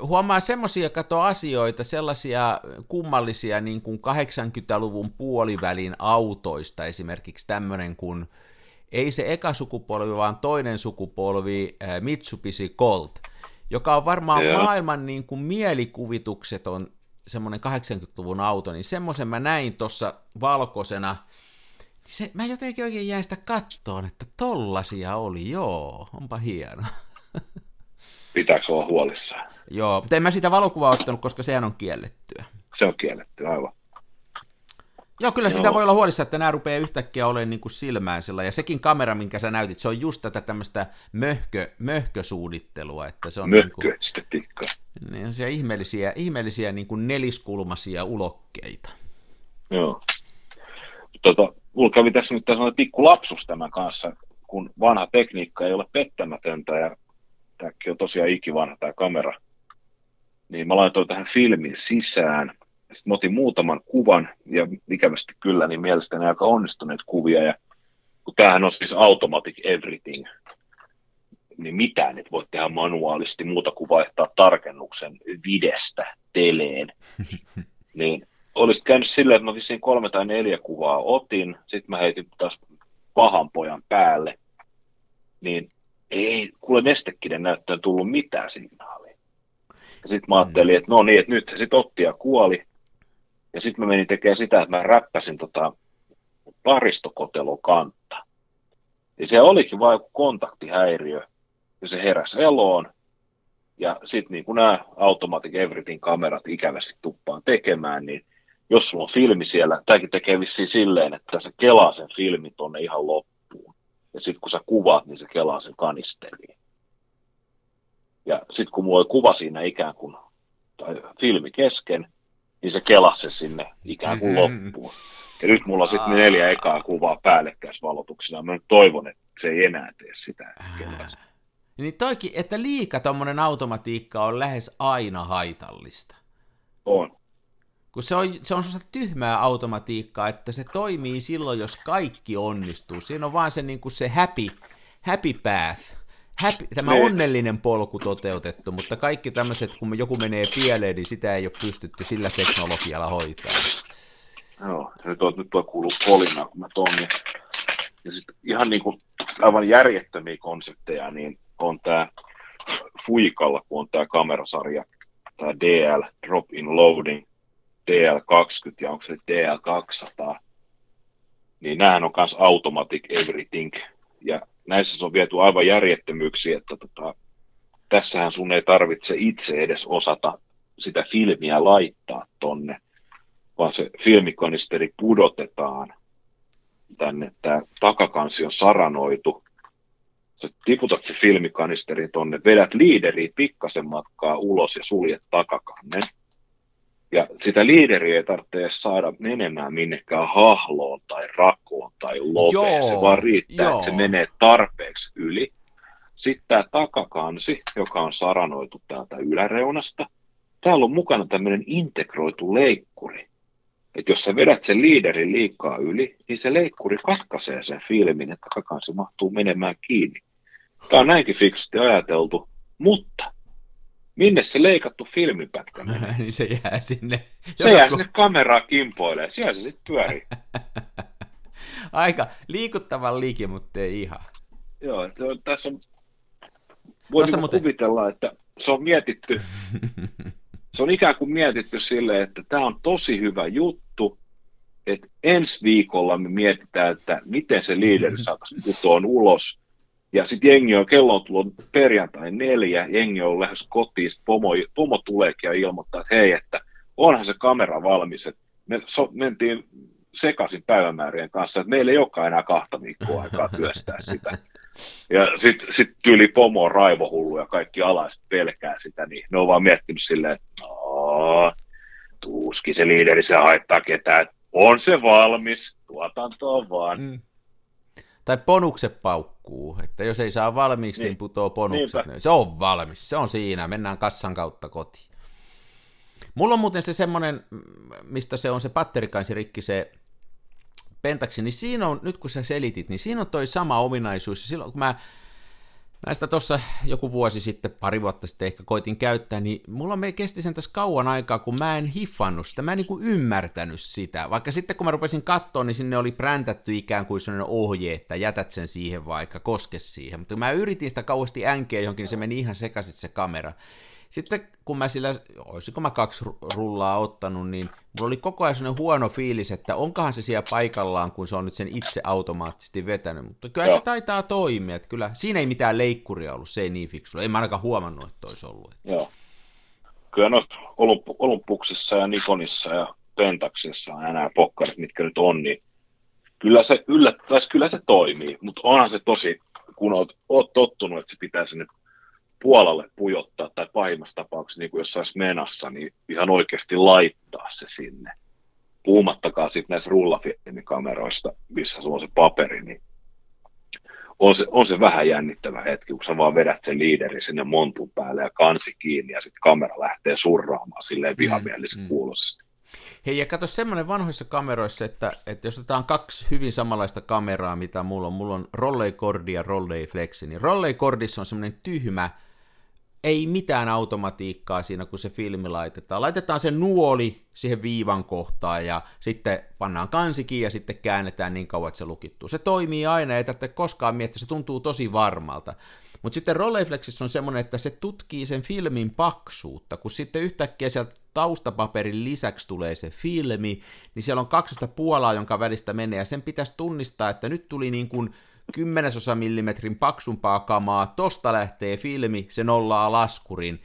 huomaa semmoisia kato asioita, sellaisia kummallisia niin kuin 80-luvun puolivälin autoista, esimerkiksi tämmöinen kuin, ei se eka sukupolvi, vaan toinen sukupolvi, äh, Mitsubishi Colt, joka on varmaan yeah. maailman niin kuin mielikuvitukset on semmoinen 80-luvun auto, niin semmoisen mä näin tuossa valkoisena, se, mä jotenkin oikein jäin sitä kattoon, että tollasia oli, joo, onpa hieno. (laughs) Pitääkö olla huolissaan? Joo, mutta en mä sitä valokuvaa ottanut, koska sehän on kiellettyä. Se on kielletty, aivan. Joo, kyllä Joo. sitä voi olla huolissa, että nämä rupeaa yhtäkkiä olemaan niin kuin silmään sillä. Ja sekin kamera, minkä sä näytit, se on just tätä tämmöistä möhkö, möhkösuunnittelua. Että se on Möhköestetiikka. Niin, niin se ihmeellisiä, ihmeellisiä niin kuin neliskulmaisia ulokkeita. Joo. Tota, mulla kävi tässä nyt tämmöinen pikku lapsus tämän kanssa, kun vanha tekniikka ei ole pettämätöntä ja tämäkin on tosiaan ikivanha tämä kamera – niin mä laitoin tähän filmin sisään. Sitten mä otin muutaman kuvan, ja ikävästi kyllä, niin mielestäni aika onnistuneet kuvia. Ja kun tämähän on siis automatic everything, niin mitään et voi tehdä manuaalisti muuta kuin vaihtaa tarkennuksen videstä teleen. (laughs) niin olisi käynyt silleen, että mä vissiin kolme tai neljä kuvaa otin, sitten mä heitin taas pahan pojan päälle, niin ei kuule nestekinen näyttöön tullut mitään signaalia. Ja sitten mä ajattelin, että no niin, että nyt se sitten otti ja kuoli. Ja sitten mä menin tekemään sitä, että mä räppäsin tota paristokotelon kantta. Ja se olikin vain joku kontaktihäiriö, ja se heräsi eloon. Ja sitten niin kun nämä Automatic Everything-kamerat ikävästi tuppaan tekemään, niin jos sulla on filmi siellä, tämäkin tekee vissiin silleen, että se kelaa sen filmin tonne ihan loppuun. Ja sitten kun sä kuvaat, niin se kelaa sen kanisteliin. Ja sitten kun mulla oli kuva siinä ikään kuin, tai filmi kesken, niin se kelasi se sinne ikään kuin mm-hmm. loppuun. Ja nyt mulla on sitten neljä ekaa kuvaa päällekkäisvalotuksena. Mä nyt toivon, että se ei enää tee sitä. Niin toikin, että liika tommonen automatiikka on lähes aina haitallista. On. Kun se on, se on sellaista tyhmää automatiikkaa, että se toimii silloin, jos kaikki onnistuu. Siinä on vaan se, niin kuin se happy, happy path, happy, tämä ne. onnellinen polku toteutettu, mutta kaikki tämmöiset, kun joku menee pieleen, niin sitä ei ole pystytty sillä teknologialla hoitaa. Joo, nyt on, nyt on kuullut kolina, kun mä tonne. Ja sitten ihan niin kuin aivan järjettömiä konsepteja, niin on tämä Fuikalla, kun on tämä kamerasarja, tämä DL, Drop in Loading, DL20 ja onko se DL200, niin nämähän on myös Automatic Everything, ja näissä se on viety aivan järjettömyyksiä, että tota, tässähän sun ei tarvitse itse edes osata sitä filmiä laittaa tonne, vaan se filmikonisteri pudotetaan tänne, tämä takakansi on saranoitu, sä tiputat se filmikanisterin tonne, vedät liideriä pikkasen matkaa ulos ja suljet takakannen. Ja sitä liideriä ei tarvitse saada menemään minnekään hahloon tai rakoon tai lopeen. Joo, se vaan riittää, joo. että se menee tarpeeksi yli. Sitten tämä takakansi, joka on saranoitu täältä yläreunasta. Täällä on mukana tämmöinen integroitu leikkuri. Että jos sä vedät sen liiderin liikaa yli, niin se leikkuri katkaisee sen filmin, että takakansi mahtuu menemään kiinni. Tämä on näinkin fiksusti ajateltu, mutta minne se leikattu filmipätkä menee? (laughs) niin se jää sinne. Se jää sinne kameraa kimpoilee, siellä se sitten pyörii. (laughs) Aika liikuttavan liike, mutta ei ihan. Joo, että tässä on, voi niinku muuten... kuvitella, että se on mietitty, (laughs) se on ikään kuin mietitty silleen, että tämä on tosi hyvä juttu, että ensi viikolla me mietitään, että miten se liideri saataisiin putoon ulos, ja sitten jengi on, kello on tullut perjantai neljä, jengi on lähes kotiin, pomo, pomo tuleekin ja ilmoittaa, että hei, että onhan se kamera valmis, että me so, mentiin sekaisin päivämäärien kanssa, että meillä ei olekaan enää kahta viikkoa aikaa (laughs) työstää sitä. Ja sitten sit tyyli pomo on raivohullu ja kaikki alaiset pelkää sitä, niin ne on vaan miettinyt silleen, että tuuski se liideri, se haittaa ketään, on se valmis, tuotanto on vaan. Mm. Tai ponukset paukkuu, että jos ei saa valmiiksi, niin, niin putoo ponukset. Niinpä. Se on valmis, se on siinä, mennään kassan kautta kotiin. Mulla on muuten se semmoinen, mistä se on se patterikansi rikki, se pentaksi, niin siinä on, nyt kun sä selitit, niin siinä on toi sama ominaisuus. Ja silloin kun mä näistä tuossa joku vuosi sitten, pari vuotta sitten ehkä koitin käyttää, niin mulla me kesti sen tässä kauan aikaa, kun mä en hiffannut sitä, mä en niin ymmärtänyt sitä. Vaikka sitten kun mä rupesin katsoa, niin sinne oli präntätty ikään kuin sellainen ohje, että jätät sen siihen vaikka, koske siihen. Mutta mä yritin sitä kauheasti änkeä johonkin, niin se meni ihan sekaisin se kamera. Sitten kun mä sillä, olisiko mä kaksi rullaa ottanut, niin mulla oli koko ajan sellainen huono fiilis, että onkohan se siellä paikallaan, kun se on nyt sen itse automaattisesti vetänyt. Mutta kyllä Joo. se taitaa toimia, että kyllä siinä ei mitään leikkuria ollut, se ei niin fiksu. Ei mä ainakaan huomannut, että olisi ollut. Joo. Kyllä no Olympuksessa ja Nikonissa ja Pentaksissa on enää pokkarit, mitkä nyt on, niin kyllä se yllättäisi, kyllä se toimii, mutta onhan se tosi, kun oot, oot tottunut, että se pitää sinne puolalle pujottaa tai pahimmassa tapauksessa niin kuin jossain menassa, niin ihan oikeasti laittaa se sinne. Puhumattakaan sitten näistä rullafilmikameroista, missä sulla on se paperi, niin on se, on se vähän jännittävä hetki, kun sä vaan vedät sen liideri sinne montun päälle ja kansi kiinni ja sitten kamera lähtee surraamaan silleen vihamielisen mm, kuuloisesti. Hei, ja katso semmoinen vanhoissa kameroissa, että, että jos otetaan kaksi hyvin samanlaista kameraa, mitä mulla on, mulla on Rollei Cordi ja Rollei Flexi, niin Rollei Cordissa on semmoinen tyhmä, ei mitään automatiikkaa siinä, kun se filmi laitetaan. Laitetaan se nuoli siihen viivan kohtaan ja sitten pannaan kansikin ja sitten käännetään niin kauan, että se lukittuu. Se toimii aina, ei tarvitse koskaan miettiä, se tuntuu tosi varmalta. Mutta sitten Rolleiflexissä on semmoinen, että se tutkii sen filmin paksuutta, kun sitten yhtäkkiä sieltä taustapaperin lisäksi tulee se filmi, niin siellä on 12 puolaa, jonka välistä menee, ja sen pitäisi tunnistaa, että nyt tuli niin kuin kymmenesosa millimetrin paksumpaa kamaa, tosta lähtee filmi, se nollaa laskurin.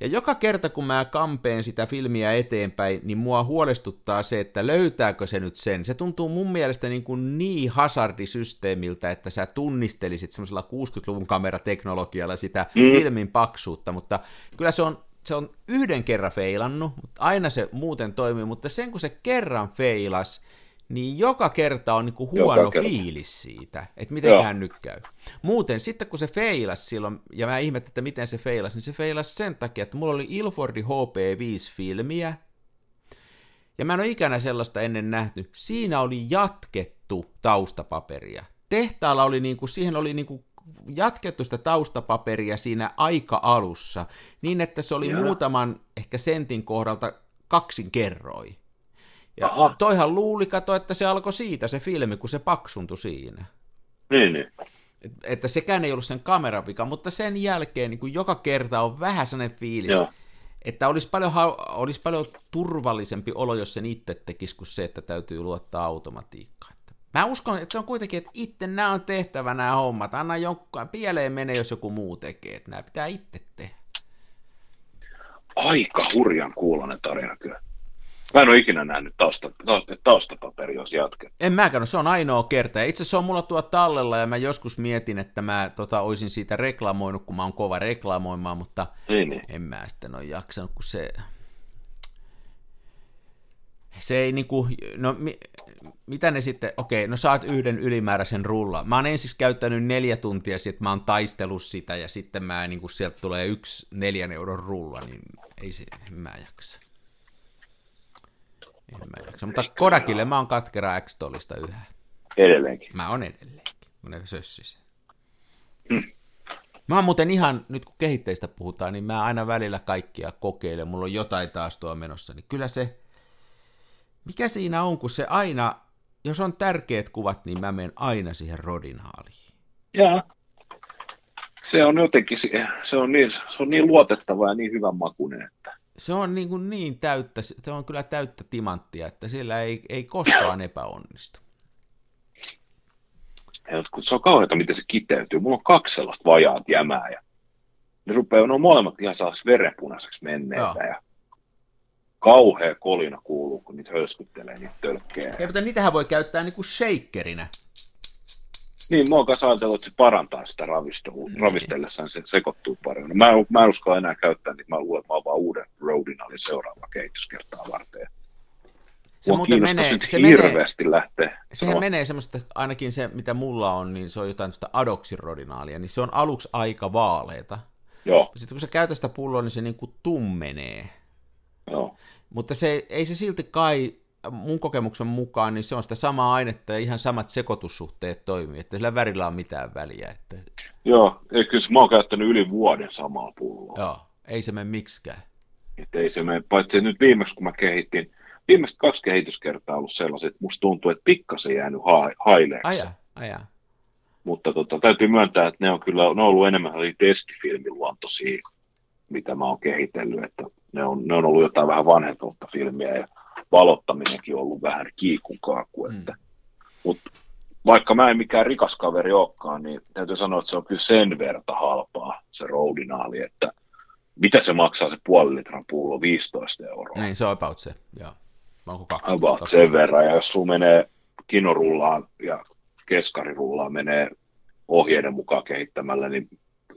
Ja joka kerta kun mä kampeen sitä filmiä eteenpäin, niin mua huolestuttaa se, että löytääkö se nyt sen. Se tuntuu mun mielestä niin, kuin niin hazardisysteemiltä, että sä tunnistelisit semmoisella 60-luvun kamerateknologialla sitä mm. filmin paksuutta, mutta kyllä se on, se on yhden kerran feilannut, mutta aina se muuten toimii, mutta sen kun se kerran feilas, niin joka kerta on niinku huono kerta. fiilis siitä, että mitenkään nyt käy. Muuten sitten kun se feilas silloin, ja mä ihmettelin, että miten se feilas, niin se feilas sen takia, että mulla oli Ilfordi HP5-filmiä, ja mä en ole ikänä sellaista ennen nähty. Siinä oli jatkettu taustapaperia. Tehtaalla oli niinku, siihen oli niinku jatkettu sitä taustapaperia siinä aika alussa, niin että se oli ja. muutaman ehkä sentin kohdalta kaksin kerroi. Ja Aha. toihan luuli, kato, että se alkoi siitä se filmi, kun se paksuntui siinä. Niin, niin. Että sekään ei ollut sen kameravika, mutta sen jälkeen niin kuin joka kerta on vähän sellainen fiilis, Joo. että olisi paljon, olisi paljon turvallisempi olo, jos sen itse tekisi, kuin se, että täytyy luottaa automatiikkaan. Mä uskon, että se on kuitenkin, että itse nämä on tehtävä nämä hommat. Anna jonkun, pieleen mene, jos joku muu tekee, että nämä pitää itse tehdä. Aika hurjan kuulonen tarina kyllä. Mä en ole ikinä nähnyt tausta, taustapaperi, jos jatket. En mäkään, no se on ainoa kerta. Itse asiassa se on mulla tuo tallella ja mä joskus mietin, että mä tota, olisin siitä reklamoinut, kun mä oon kova reklamoimaan, mutta niin, niin. en mä sitten ole jaksanut, kun se... Se ei niinku, no mi, mitä ne sitten, okei, no saat yhden ylimääräisen rulla. Mä oon ensin käyttänyt neljä tuntia, sitten mä oon taistellut sitä, ja sitten mä, niin kun sieltä tulee yksi neljän euron rulla, niin ei se, en mä jaksa. En mä jaksa. Mutta Kodakille mä oon katkera x yhä. Edelleenkin. Mä oon edelleenkin, kun ne sössis. Hmm. Mä oon muuten ihan, nyt kun kehitteistä puhutaan, niin mä aina välillä kaikkia kokeilen. Mulla on jotain taas tuo menossa, niin kyllä se, mikä siinä on, kun se aina, jos on tärkeät kuvat, niin mä menen aina siihen rodinaaliin. Joo. Se on jotenkin, se on niin, se on niin luotettava ja niin hyvän makuinen, että... Se on niin, kuin niin täyttä, se on kyllä täyttä timanttia, että sillä ei, ei koskaan epäonnistu. Ja se on kauheata, miten se kiteytyy. Mulla on kaksi sellaista vajaat jämää ja ne rupeaa, ne on molemmat ihan saas verenpunaiseksi menneitä. Ja kauhea kolina kuuluu, kun niitä hölskyttelee niitä tölkkejä. Ei, mutta niitähän voi käyttää niinku shakerinä. Niin, mä oon kanssa ajatellut, että se parantaa sitä ravistelua, niin. ravistellessaan se sekoittuu paremmin. Mä, en, mä en uskalla enää käyttää niitä, mä luulen, että mä vaan uuden Rodinalin seuraava kehityskertaa varten. Se muuten menee, se hirveästi menee, lähtee. Sehän no. menee semmoista, ainakin se mitä mulla on, niin se on jotain tämmöistä adoksirodinaalia, niin se on aluksi aika vaaleeta. Joo. Sitten kun sä käytät sitä pulloa, niin se niin kuin tummenee. Joo. Mutta se, ei se silti kai mun kokemuksen mukaan, niin se on sitä samaa ainetta ja ihan samat sekoitussuhteet toimii, että sillä värillä on mitään väliä. Että... Joo, kyllä mä oon käyttänyt yli vuoden samaa pulloa. Joo, ei se mene miksikään. Että ei se mene, paitsi nyt viimeksi kun mä kehitin, viimeiset kaksi kehityskertaa ollut sellaiset, että musta tuntuu, että pikkasen jäänyt ha- haileeksi. Aja, aja. Mutta tota, täytyy myöntää, että ne on kyllä, ne on ollut enemmän testifilmiluontoisia mitä mä oon kehitellyt, että ne on, ne on ollut jotain vähän vanhentunutta filmiä ja valottaminenkin on ollut vähän kiikun kaakku, mm. että, mutta vaikka mä en mikään rikas kaveri olekaan, niin täytyy sanoa, että se on kyllä sen verta halpaa se roudinaali, että mitä se maksaa se puoli litran pullo, 15 euroa. Niin, se on about se, joo. Onko kaksi, about kaksi, sen verran, ja jos sun menee kinorullaan ja keskarirullaan menee ohjeiden mukaan kehittämällä, niin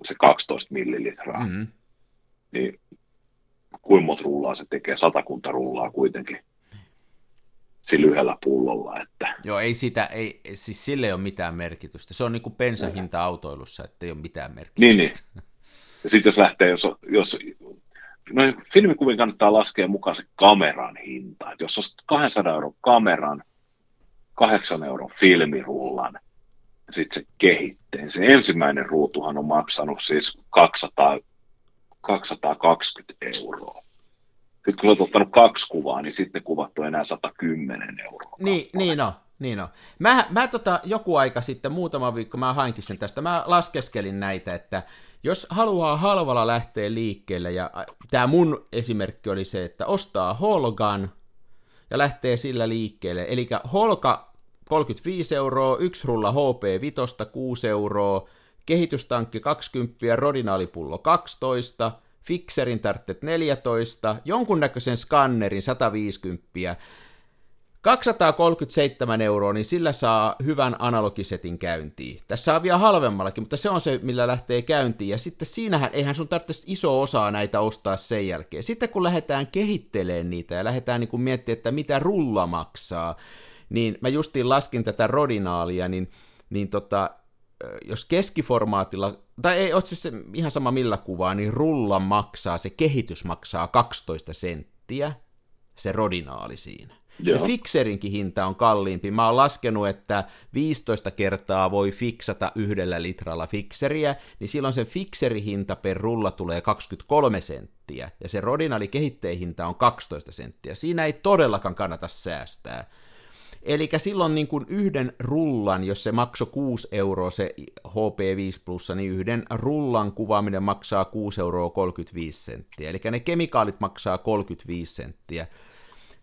se 12 millilitraa. Mm-hmm niin kuinka rullaa se tekee, satakunta rullaa kuitenkin sillä yhdellä pullolla. Että... Joo, ei sitä, ei, siis sille ei ole mitään merkitystä. Se on niin kuin bensahinta autoilussa, että ei ole mitään merkitystä. Niin, niin. (laughs) Ja sitten jos lähtee, jos, jos no, filmikuvin kannattaa laskea mukaan se kameran hinta. Et jos on 200 euron kameran, 8 euron filmirullan, sitten se kehitteen. Se ensimmäinen ruutuhan on maksanut siis 200 220 euroa. Sitten kun olet ottanut kaksi kuvaa, niin sitten kuvat on enää 110 euroa. Niin, niin no, niin no. Mä, mä tota, joku aika sitten, muutama viikko, mä hainkin sen tästä, mä laskeskelin näitä, että jos haluaa halvalla lähteä liikkeelle, ja tämä mun esimerkki oli se, että ostaa Holgan ja lähtee sillä liikkeelle, eli Holka 35 euroa, yksi rulla HP 5 6 euroa, kehitystankki 20, rodinaalipullo 12, fixerin tarttet 14, jonkunnäköisen skannerin 150, 237 euroa, niin sillä saa hyvän analogisetin käyntiin. Tässä saa vielä halvemmallakin, mutta se on se, millä lähtee käyntiin. Ja sitten siinähän, eihän sun tarvitse iso osaa näitä ostaa sen jälkeen. Sitten kun lähdetään kehittelemään niitä ja lähdetään niin kuin miettimään, että mitä rulla maksaa, niin mä justiin laskin tätä rodinaalia, niin, niin tota, jos keskiformaatilla, tai ei ole siis se ihan sama millä kuvaa, niin rulla maksaa, se kehitys maksaa 12 senttiä, se rodinaali siinä. Joo. Se fikserinkin hinta on kalliimpi. Mä oon laskenut, että 15 kertaa voi fiksata yhdellä litralla fikseriä, niin silloin se fikserihinta per rulla tulee 23 senttiä, ja se rodinaali hinta on 12 senttiä. Siinä ei todellakaan kannata säästää. Eli silloin niin kuin yhden rullan, jos se maksoi 6 euroa se HP5 plussa, niin yhden rullan kuvaaminen maksaa 6 euroa 35 senttiä. Eli ne kemikaalit maksaa 35 senttiä.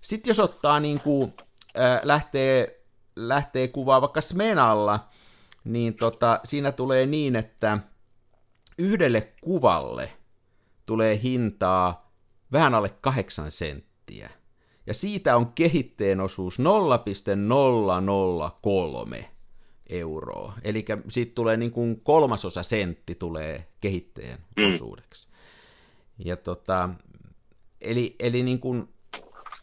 Sitten jos ottaa niin kuin, äh, lähtee, lähtee kuvaa vaikka Smenalla, niin tota, siinä tulee niin, että yhdelle kuvalle tulee hintaa vähän alle 8 senttiä. Ja siitä on kehitteen osuus 0,003 euroa. Eli siitä tulee niin kuin kolmasosa sentti tulee kehitteen mm. osuudeksi. Ja tota, eli, eli niin kuin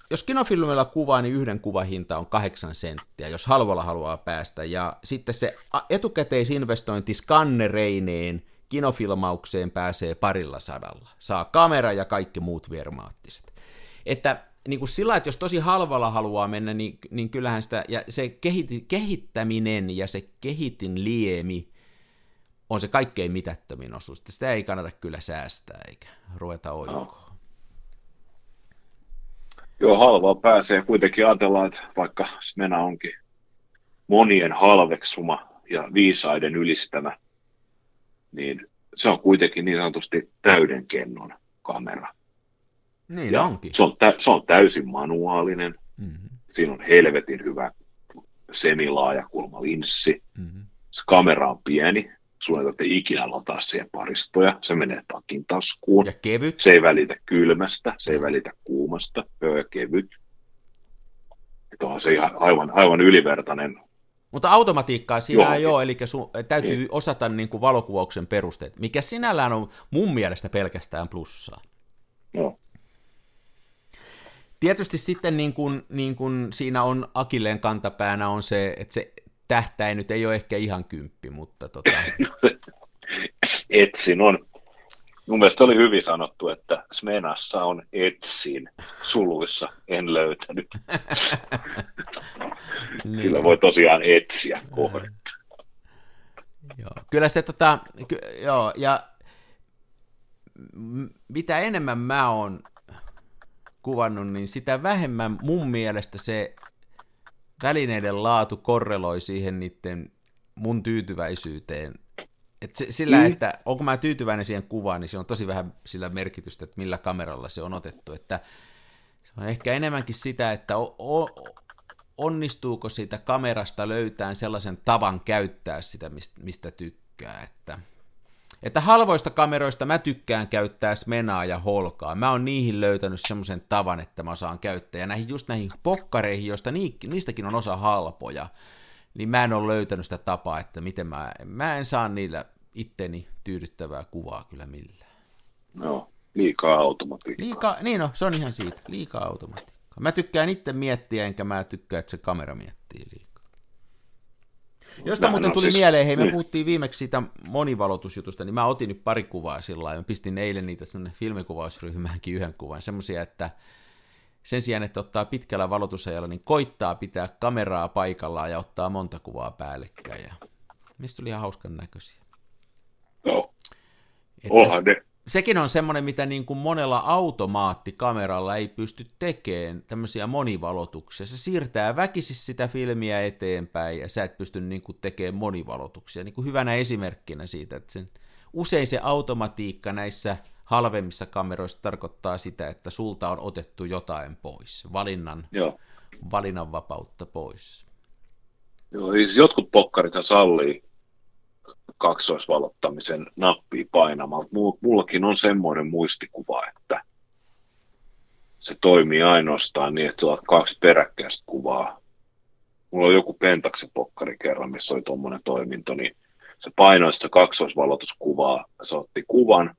jos kinofilmillä kuvaa, niin yhden kuvahinta on kahdeksan senttiä, jos halvalla haluaa päästä. Ja sitten se etukäteisinvestointi skannereineen kinofilmaukseen pääsee parilla sadalla. Saa kamera ja kaikki muut vermaattiset. Että niin kuin sillä, että jos tosi halvalla haluaa mennä, niin, niin kyllähän sitä, ja se kehit, kehittäminen ja se kehitin liemi on se kaikkein mitättömin osuus. Sitä ei kannata kyllä säästää eikä ruveta oikoon. Joo, halvaa pääsee. Kuitenkin ajatellaan, että vaikka Smena onkin monien halveksuma ja viisaiden ylistämä, niin se on kuitenkin niin sanotusti täyden kennon kamera. Niin ja onkin. Se on, tä, se on täysin manuaalinen. Mm-hmm. Siinä on helvetin hyvä semilaajakulma linssi. Mm-hmm. Se kamera on pieni, sun ei tarvitse ikinä lataa siihen paristoja, se menee takin taskuun. Ja kevyt. Se ei välitä kylmästä, se ei välitä kuumasta, ja kevyt. Että on se ihan aivan, aivan ylivertainen. Mutta automatiikkaa siinä Joo. ei ole, eli sun täytyy niin. osata niin kuin valokuvauksen perusteet, mikä sinällään on mun mielestä pelkästään plussaa. Joo. Tietysti sitten niin kuin, niin kuin siinä on Akilleen kantapäänä on se, että se tähtäin nyt ei ole ehkä ihan kymppi, mutta tota... (laughs) Etsin on. Mun mielestä oli hyvin sanottu, että Smenassa on etsin suluissa, en löytänyt. (laughs) niin. Sillä voi tosiaan etsiä kohdetta. Joo. Kyllä se tota, ky- joo, ja mitä enemmän mä oon kuvannut, niin sitä vähemmän mun mielestä se välineiden laatu korreloi siihen niiden mun tyytyväisyyteen. Et se, sillä, mm. että onko mä tyytyväinen siihen kuvaan, niin se on tosi vähän sillä merkitystä, että millä kameralla se on otettu. Että se on ehkä enemmänkin sitä, että o, o, onnistuuko siitä kamerasta löytää sellaisen tavan käyttää sitä, mistä, mistä tykkää. Että että halvoista kameroista mä tykkään käyttää Smenaa ja Holkaa. Mä oon niihin löytänyt semmoisen tavan, että mä saan käyttää. Ja näihin, just näihin pokkareihin, joista ni, niistäkin on osa halpoja, niin mä en ole löytänyt sitä tapaa, että miten mä, mä en saa niillä itteni tyydyttävää kuvaa kyllä millään. No, liikaa automatiikkaa. Liika, niin no, se on ihan siitä, liikaa automatiikkaa. Mä tykkään itse miettiä, enkä mä tykkää, että se kamera miettii liikaa. Josta muuten tuli siis, mieleen, hei me niin. puhuttiin viimeksi siitä monivalotusjutusta, niin mä otin nyt pari kuvaa sillä lailla, pistin eilen niitä sinne filmikuvausryhmäänkin yhden kuvan, semmoisia, että sen sijaan, että ottaa pitkällä valotusajalla, niin koittaa pitää kameraa paikallaan ja ottaa monta kuvaa päällekkäin. Ja mistä tuli ihan hauskan näköisiä. Joo. Onhan ne sekin on semmoinen, mitä niin kuin monella automaattikameralla ei pysty tekemään, tämmöisiä monivalotuksia. Se siirtää väkisin sitä filmiä eteenpäin ja sä et pysty niin kuin tekemään monivalotuksia. Niin kuin hyvänä esimerkkinä siitä, että sen, usein se automatiikka näissä halvemmissa kameroissa tarkoittaa sitä, että sulta on otettu jotain pois, valinnan, Joo. valinnanvapautta pois. Joo, siis jotkut pokkarit sallii kaksoisvalottamisen nappia painamalla. Mullakin on semmoinen muistikuva, että se toimii ainoastaan niin, että sä kaksi peräkkäistä kuvaa. Mulla on joku Pentaksen pokkari kerran, missä oli tuommoinen toiminto, niin se painoi sitä kaksoisvalotuskuvaa, se otti kuvan,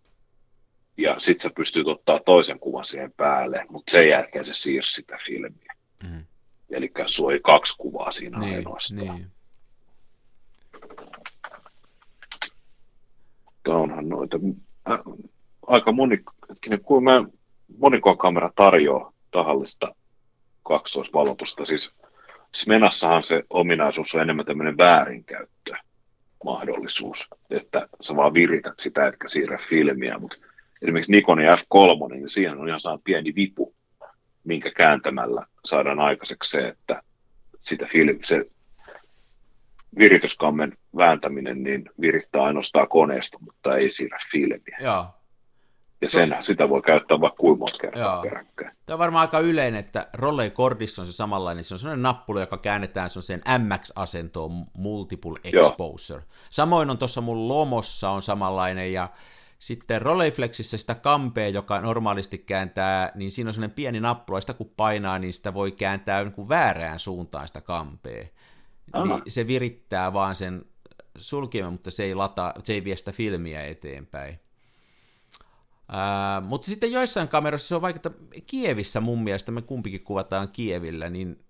ja sitten sä pystyt ottaa toisen kuvan siihen päälle, mutta sen jälkeen se siirsi sitä filmiä. Mm. Eli sulla oli kaksi kuvaa siinä Niin, ainoastaan. niin. Mutta onhan noita. Äh, aika moni, hetkinen, kun mä monikokamera tarjoaa tahallista kaksoisvalotusta, siis Smenassahan se ominaisuus on enemmän tämmöinen väärinkäyttö mahdollisuus, että sä vaan virität sitä, etkä siirrä filmiä, mutta esimerkiksi Nikonin F3, niin siihen on ihan saa pieni vipu, minkä kääntämällä saadaan aikaiseksi se, että sitä film, se virityskammen vääntäminen niin virittää ainoastaan koneesta, mutta ei siirrä filmiä. Joo. Ja sen, sitä voi käyttää vaikka kuinka monta kertaa Joo. peräkkäin. Tämä on varmaan aika yleinen, että Rollei Cordissa on se samanlainen, se on sellainen nappula, joka käännetään sellaiseen MX-asentoon, Multiple Joo. Exposure. Samoin on tuossa mun Lomossa on samanlainen, ja sitten Rolleiflexissä sitä kampea, joka normaalisti kääntää, niin siinä on sellainen pieni nappula, ja sitä kun painaa, niin sitä voi kääntää niin kuin väärään suuntaan sitä kampea. Aha. Niin se virittää vaan sen sulkimen, mutta se ei, lata, se ei vie sitä filmiä eteenpäin. Ää, mutta sitten joissain kameroissa se on vaikka, että Kievissä mun mielestä me kumpikin kuvataan Kievillä, niin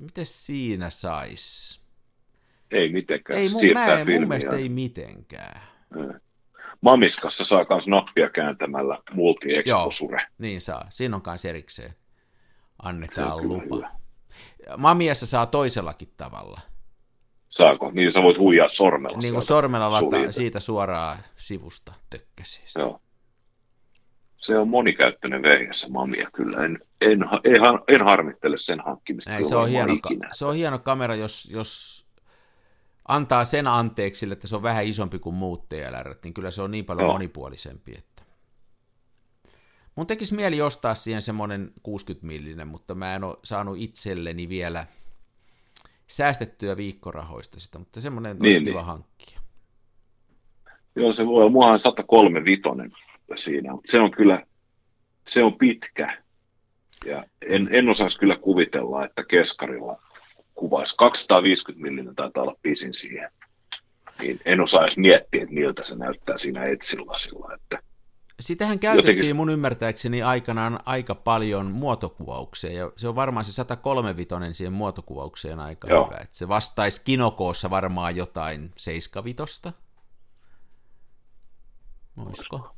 miten siinä sais? Ei mitenkään. Ei mun, siirtää mä en, mun filmiä. mielestä ei mitenkään. Mamiskassa saa myös nappia kääntämällä multi-exposure. Niin saa, siinä on kanssa erikseen. Se Annetaan lupa. hyvä. Mamiassa saa toisellakin tavalla. Saako? Niin sä voit huijaa sormella. Niin kuin sormella lataa siitä suoraan sivusta tökkäsi. Joo. Se on monikäyttöinen se mamia kyllä. En, en, en, en harmittele sen hankkimista. Ei, se, on hieno, ikinä. se on hieno kamera, jos, jos antaa sen anteeksi, sille, että se on vähän isompi kuin muut TLR, niin kyllä se on niin paljon Joo. monipuolisempi. Että... Mun tekisi mieli ostaa siihen semmoinen 60 millinen, mutta mä en ole saanut itselleni vielä säästettyä viikkorahoista sitä, mutta semmoinen Niin, olisi kiva niin. hankkia. Joo, se voi olla. Mulla on 103 vitonen siinä, mutta se on kyllä, se on pitkä. Ja en, en osaisi kyllä kuvitella, että keskarilla kuvaisi 250 millinen taitaa olla pisin siihen. Niin en osaa edes miettiä, että miltä se näyttää siinä etsilasilla. Että Sitähän käytettiin Jotenkin- mun ymmärtääkseni aikanaan aika paljon muotokuvaukseen, ja se on varmaan se 103 vitonen siihen muotokuvaukseen aika Joo. hyvä. Että se vastaisi kinokoossa varmaan jotain 75. Olisiko?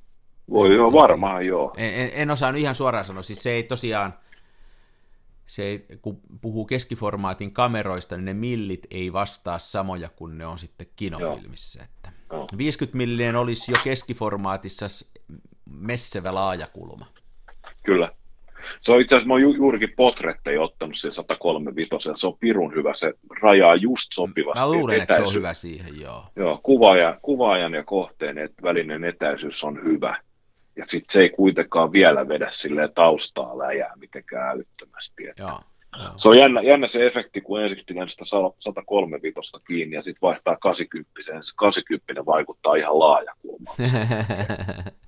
voi joo, varmaan joo. En, en, en osaa nyt ihan suoraan sanoa, siis se ei tosiaan, se ei, kun puhuu keskiformaatin kameroista, niin ne millit ei vastaa samoja kuin ne on sitten kinofilmissä. Että Joo. 50 millinen olisi jo keskiformaatissa messevä laajakulma. Kyllä. Se on itse asiassa, mä oon ju, juurikin potretteja ottanut sen 103 vitosen. Se on pirun hyvä, se rajaa just sopivasti. Mä luulen, että se on hyvä siihen, joo. Joo, kuvaaja, kuvaajan ja kohteen et, välinen etäisyys on hyvä. Ja sitten se ei kuitenkaan vielä vedä silleen taustaa läjää mitenkään älyttömästi. Et joo, joo. Se on jännä, jännä se efekti, kun ensiksi pidän sitä 103 vitosta kiinni ja sitten vaihtaa 80. Se 80 vaikuttaa ihan laajakulmaan. (laughs)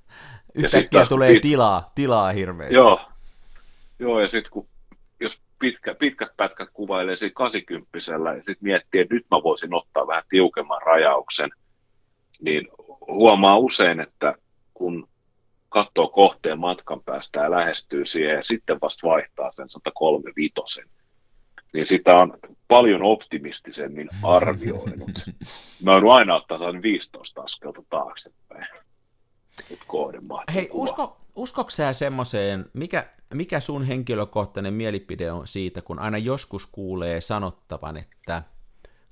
Yhtäkkiä sitten- tulee sit- tilaa, tilaa hirveästi. Joo, Joo ja sitten kun jos pitkä, pitkät pätkät kuvailee siinä 80 ja sitten miettii, että nyt mä voisin ottaa vähän tiukemman rajauksen, niin huomaa usein, että kun katsoo kohteen matkan päästä ja lähestyy siihen ja sitten vasta vaihtaa sen 135, niin sitä on paljon optimistisemmin arvioinut. (laughs) Mä joudun aina ottaa sen 15 askelta taaksepäin. Nyt Hei, usko, uskoks sä semmoiseen, mikä, mikä sun henkilökohtainen mielipide on siitä, kun aina joskus kuulee sanottavan, että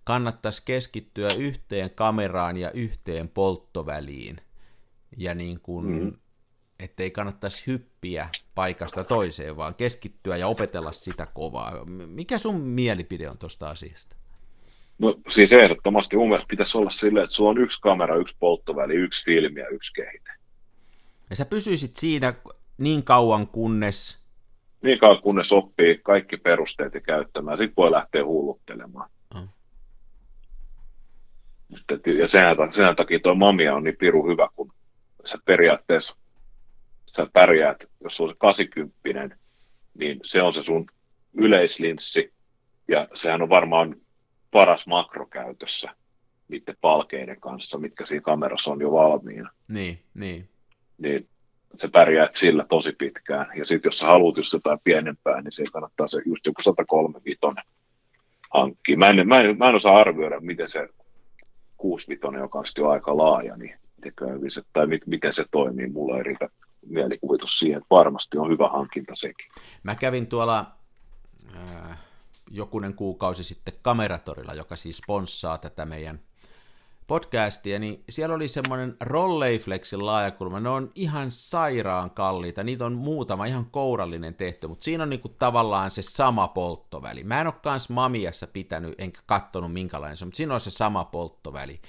kannattaisi keskittyä yhteen kameraan ja yhteen polttoväliin, ja niin kuin, mm. ettei kannattaisi hyppiä paikasta toiseen, vaan keskittyä ja opetella sitä kovaa. Mikä sun mielipide on tuosta asiasta? No siis ehdottomasti mun mielestä pitäisi olla silleen, että sulla on yksi kamera, yksi polttoväli, yksi filmi ja yksi kehite. Ja sä pysyisit siinä niin kauan, kunnes Niin kauan kunnes oppii kaikki perusteet ja käyttämään, sitten voi lähteä hulluttelemaan. Mm. Mutta et- Ja sen, sen takia tuo Mamia on niin piru hyvä, kun sä periaatteessa sä pärjäät, jos sulla on se 80, niin se on se sun yleislinssi, ja sehän on varmaan paras makrokäytössä niiden palkeiden kanssa, mitkä siinä kamerassa on jo valmiina. Niin, niin. niin sä pärjäät sillä tosi pitkään. Ja sitten jos sä haluat just jotain pienempää, niin se kannattaa se just joku 135 hankkia. Mä en, mä, en, mä en osaa arvioida, miten se 65, joka on jo aika laaja, niin se, tai miten se toimii. Mulla ei riitä mielikuvitus siihen, että varmasti on hyvä hankinta sekin. Mä kävin tuolla äh, jokunen kuukausi sitten Kameratorilla, joka siis sponssaa tätä meidän podcastia, niin siellä oli semmoinen Rolleiflexin laajakulma, ne on ihan sairaan kalliita, niitä on muutama ihan kourallinen tehty, mutta siinä on niinku tavallaan se sama polttoväli. Mä en ole kans Mamiassa pitänyt, enkä kattonut minkälainen se on, mutta siinä on se sama polttoväli.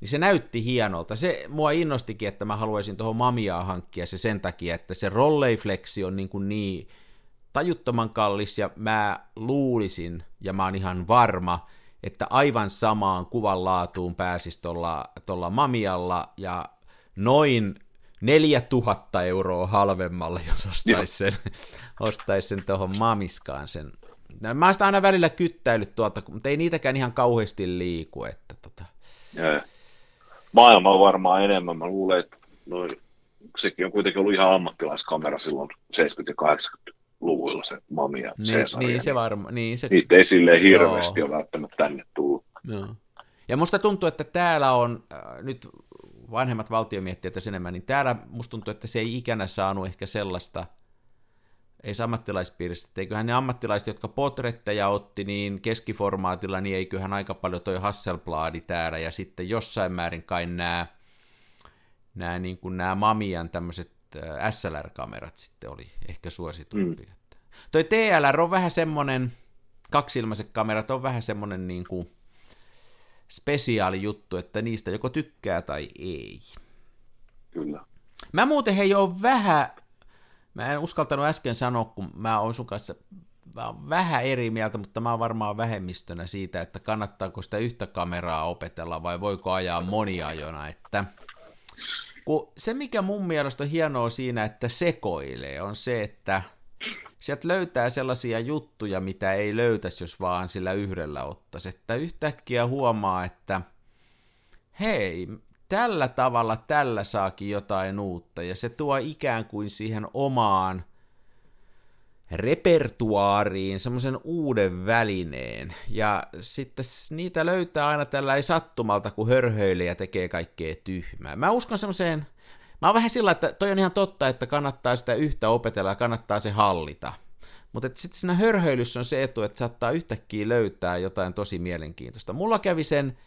Niin se näytti hienolta. Se mua innostikin, että mä haluaisin tuohon Mamiaan hankkia se sen takia, että se Rolleiflexi on niin, kuin niin tajuttoman kallis, ja mä luulisin, ja mä oon ihan varma, että aivan samaan kuvan laatuun pääsisi tuolla Mamialla, ja noin 4000 euroa halvemmalle, jos ostaisi sen, ostais sen tuohon Mamiskaan sen. Mä oon sitä aina välillä kyttäillyt tuolta, mutta ei niitäkään ihan kauheasti liiku. Että tota. Ja, maailma on varmaan enemmän. Mä luulen, että noin, sekin on kuitenkin ollut ihan ammattilaiskamera silloin 70- ja 80-luvuilla se Mami ja niin, niin, se varma, niin se... Niitä ei silleen hirveästi ole välttämättä tänne tullut. Joo. Ja musta tuntuu, että täällä on, äh, nyt vanhemmat valtiomiettiöt ja enemmän, niin täällä musta tuntuu, että se ei ikänä saanut ehkä sellaista, ei se ammattilaispiirissä, että eiköhän ne ammattilaiset, jotka potretteja otti, niin keskiformaatilla, niin eiköhän aika paljon toi Hasselbladi täällä, ja sitten jossain määrin kai nämä, nämä, niin kuin nämä Mamian tämmöiset SLR-kamerat sitten oli ehkä suositumpia. Mm. Toi TLR on vähän semmonen, kaksilmaiset kamerat on vähän semmonen niin kuin spesiaali juttu, että niistä joko tykkää tai ei. Kyllä. Mä muuten hei ole vähän, mä en uskaltanut äsken sanoa, kun mä oon sun kanssa mä oon vähän eri mieltä, mutta mä oon varmaan vähemmistönä siitä, että kannattaako sitä yhtä kameraa opetella vai voiko ajaa moniajona, että kun se mikä mun mielestä on hienoa siinä, että sekoilee, on se, että sieltä löytää sellaisia juttuja, mitä ei löytäisi, jos vaan sillä yhdellä ottaisi. Että yhtäkkiä huomaa, että hei, tällä tavalla tällä saakin jotain uutta, ja se tuo ikään kuin siihen omaan repertuaariin semmoisen uuden välineen, ja sitten niitä löytää aina tällä ei sattumalta, kun hörhöilee ja tekee kaikkea tyhmää. Mä uskon semmoiseen Mä oon vähän sillä, että toi on ihan totta, että kannattaa sitä yhtä opetella ja kannattaa se hallita. Mutta sitten siinä hörhöilyssä on se etu, että saattaa yhtäkkiä löytää jotain tosi mielenkiintoista. Mulla kävi sen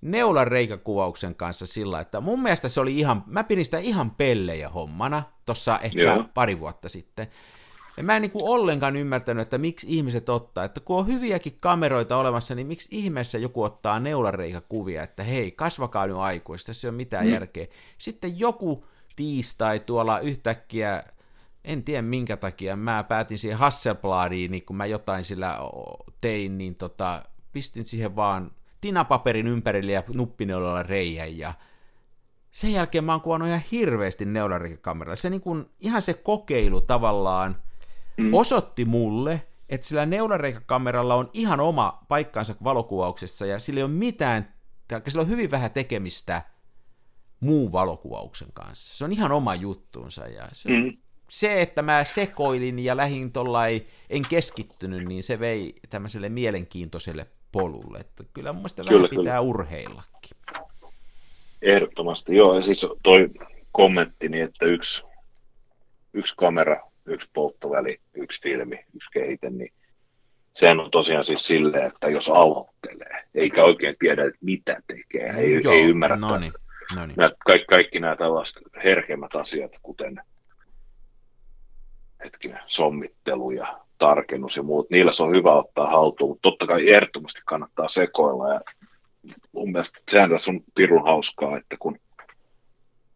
neulan reikäkuvauksen kanssa sillä, että mun mielestä se oli ihan, mä pidin sitä ihan pellejä hommana, tossa ehkä Joo. pari vuotta sitten. Ja mä en niin kuin ollenkaan ymmärtänyt, että miksi ihmiset ottaa, että kun on hyviäkin kameroita olemassa, niin miksi ihmeessä joku ottaa neulareikakuvia, että hei, kasvakaa nyt aikuista, se ei ole mitään mm. järkeä. Sitten joku tiistai tuolla yhtäkkiä, en tiedä minkä takia, mä päätin siihen Hasselbladiin, niin kun mä jotain sillä tein, niin tota, pistin siihen vaan tinapaperin ympärille ja nuppineulalla reijän ja sen jälkeen mä oon kuvannut ihan hirveästi neularikakameralla. Se niin kun, ihan se kokeilu tavallaan mm. osoitti mulle, että sillä neulareikakameralla on ihan oma paikkansa valokuvauksessa ja sillä ei ole mitään, sillä on hyvin vähän tekemistä – muun valokuvauksen kanssa. Se on ihan oma juttuunsa. Ja se, mm. se, että mä sekoilin ja lähin tollai, en keskittynyt, niin se vei tämmöiselle mielenkiintoiselle polulle. Että kyllä mun mielestä kyllä, vähän pitää kyllä. urheillakin. Ehdottomasti, joo. Ja siis toi kommentti, että yksi, yksi kamera, yksi polttoväli, yksi filmi, yksi kehite, niin sehän on tosiaan siis silleen, että jos aloittelee, eikä oikein tiedä, että mitä tekee, ei, Joo, ei ymmärrä, no niin. No niin. Nämä, kaikki, kaikki nämä tällaiset herkemmät asiat, kuten hetkinen, sommittelu ja tarkennus ja muut, niillä se on hyvä ottaa haltuun, mutta totta kai ehdottomasti kannattaa sekoilla ja mun mielestä sehän tässä on pirun hauskaa, että kun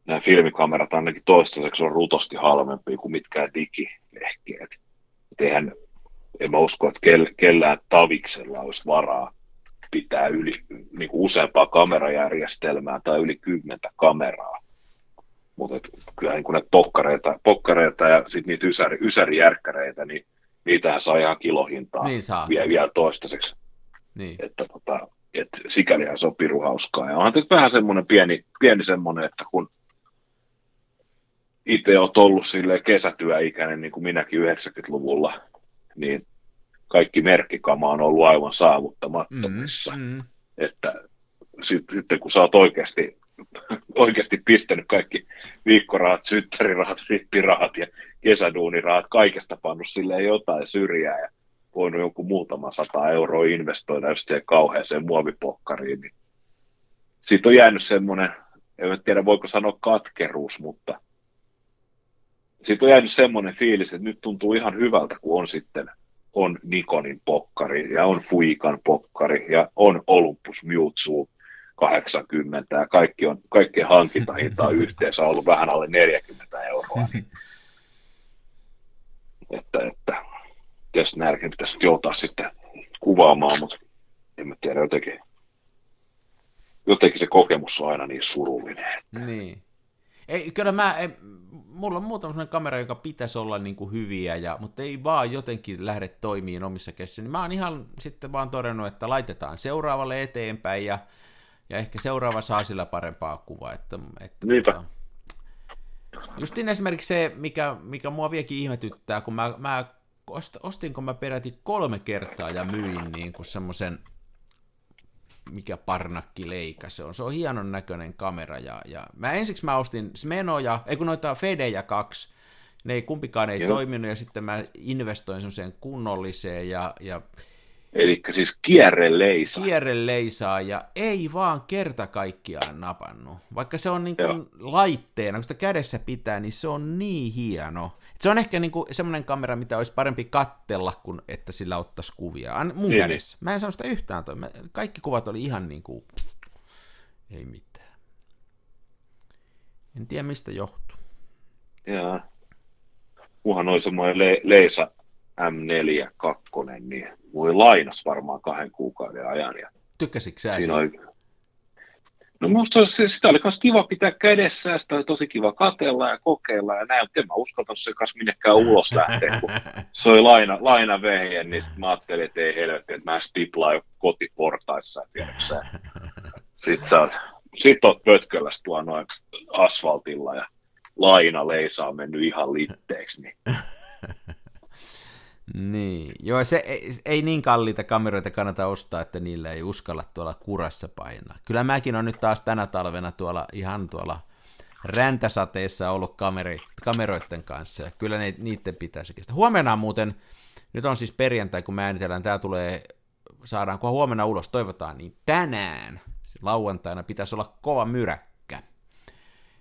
nämä filmikamerat ainakin toistaiseksi on rutosti halvempia kuin mitkään digilehkeet. eihän, en mä usko, että kellään taviksella olisi varaa pitää yli niin kuin useampaa kamerajärjestelmää tai yli kymmentä kameraa. Mutta kyllä niin näitä pokkareita, pokkareita ja sitten niitä ysäri, ysärijärkkäreitä, niin niitähän saa ihan kilohintaa niin saa. vielä, vielä toistaiseksi. Niin. Että tota, et sikälihän se on piru hauskaa. Ja onhan tässä vähän semmoinen pieni, pieni semmoinen, että kun itse olet ollut sille kesätyöikäinen, niin kuin minäkin 90-luvulla, niin kaikki merkkikama on ollut aivan saavuttamattomissa. Mm, mm. Että sitten kun sä oot oikeasti, (laughs) oikeasti pistänyt kaikki viikkorahat, syttärirahat, rippirahat ja kesäduunirahat, kaikesta pannut silleen jotain syrjää ja voinut joku muutama sata euroa investoida just siihen kauheeseen muovipokkariin, niin siitä on jäänyt semmoinen, en tiedä voiko sanoa katkeruus, mutta siitä on jäänyt semmoinen fiilis, että nyt tuntuu ihan hyvältä, kun on sitten on Nikonin pokkari ja on Fuikan pokkari ja on Olympus Mewtwo 80 ja kaikki on, kaikkien hankintahinta (laughs) yhteensä ollut vähän alle 40 euroa. Niin, että, että tietysti näilläkin pitäisi joutaa sitten kuvaamaan, mutta en mä tiedä, jotenkin, jotenkin se kokemus on aina niin surullinen. Että... Niin. Ei, kyllä mä, ei, mulla on muutama sellainen kamera, joka pitäisi olla niin kuin hyviä, ja, mutta ei vaan jotenkin lähde toimiin omissa käsissä. Niin mä oon ihan sitten vaan todennut, että laitetaan seuraavalle eteenpäin, ja, ja ehkä seuraava saa sillä parempaa kuvaa. Että, että Niinpä. Tota, justin esimerkiksi se, mikä, mikä mua vieläkin ihmetyttää, kun mä, mä ostinko mä peräti kolme kertaa ja myin niin kuin semmoisen mikä parnakki leika se on. Se on hienon näköinen kamera. Ja, ja mä ensiksi mä ostin Smenoja, ei kun noita Fedeja kaksi, ne ei kumpikaan ei Joo. toiminut, ja sitten mä investoin semmoiseen kunnolliseen, ja, ja Eli siis kierreleisa. Kierreleisaa, ja ei vaan kerta kaikkiaan napannut. Vaikka se on niin kuin laitteena, kun sitä kädessä pitää, niin se on niin hieno. Se on ehkä niin kuin semmoinen kamera, mitä olisi parempi kattella, kuin että sillä ottaisi kuvia. Mun niin, kädessä. Mä en sano sitä yhtään. Toi. Kaikki kuvat oli ihan niin kuin... Ei mitään. En tiedä, mistä johtuu. Joo. Muhan oli semmoinen le- Leisa M4 2, niin voi lainas varmaan kahden kuukauden ajan. Ja Tykkäsitkö sä siinä oli... No musta se, sitä oli myös kiva pitää kädessä, sitä oli tosi kiva katella ja kokeilla ja näin, mutta en mä uskalta se kanssa minnekään ulos lähteä, kun se oli laina, laina vehje, niin sitten mä ajattelin, että ei helvetti, että mä stiplaan jo kotiportaissa, tiedätkö Sitten sä oot, sit oot pötkölässä tuo noin asfaltilla ja laina leisa on mennyt ihan litteeksi, niin niin, joo, se ei, ei niin kalliita kameroita kannata ostaa, että niillä ei uskalla tuolla kurassa painaa. Kyllä mäkin on nyt taas tänä talvena tuolla ihan tuolla räntäsateessa ollut kameri, kameroiden kanssa, ja kyllä ne, niiden pitäisi kestä. Huomenna muuten, nyt on siis perjantai, kun mä äänitellään, tämä tulee, saadaanko huomenna ulos, toivotaan, niin tänään, lauantaina, pitäisi olla kova myräkkä.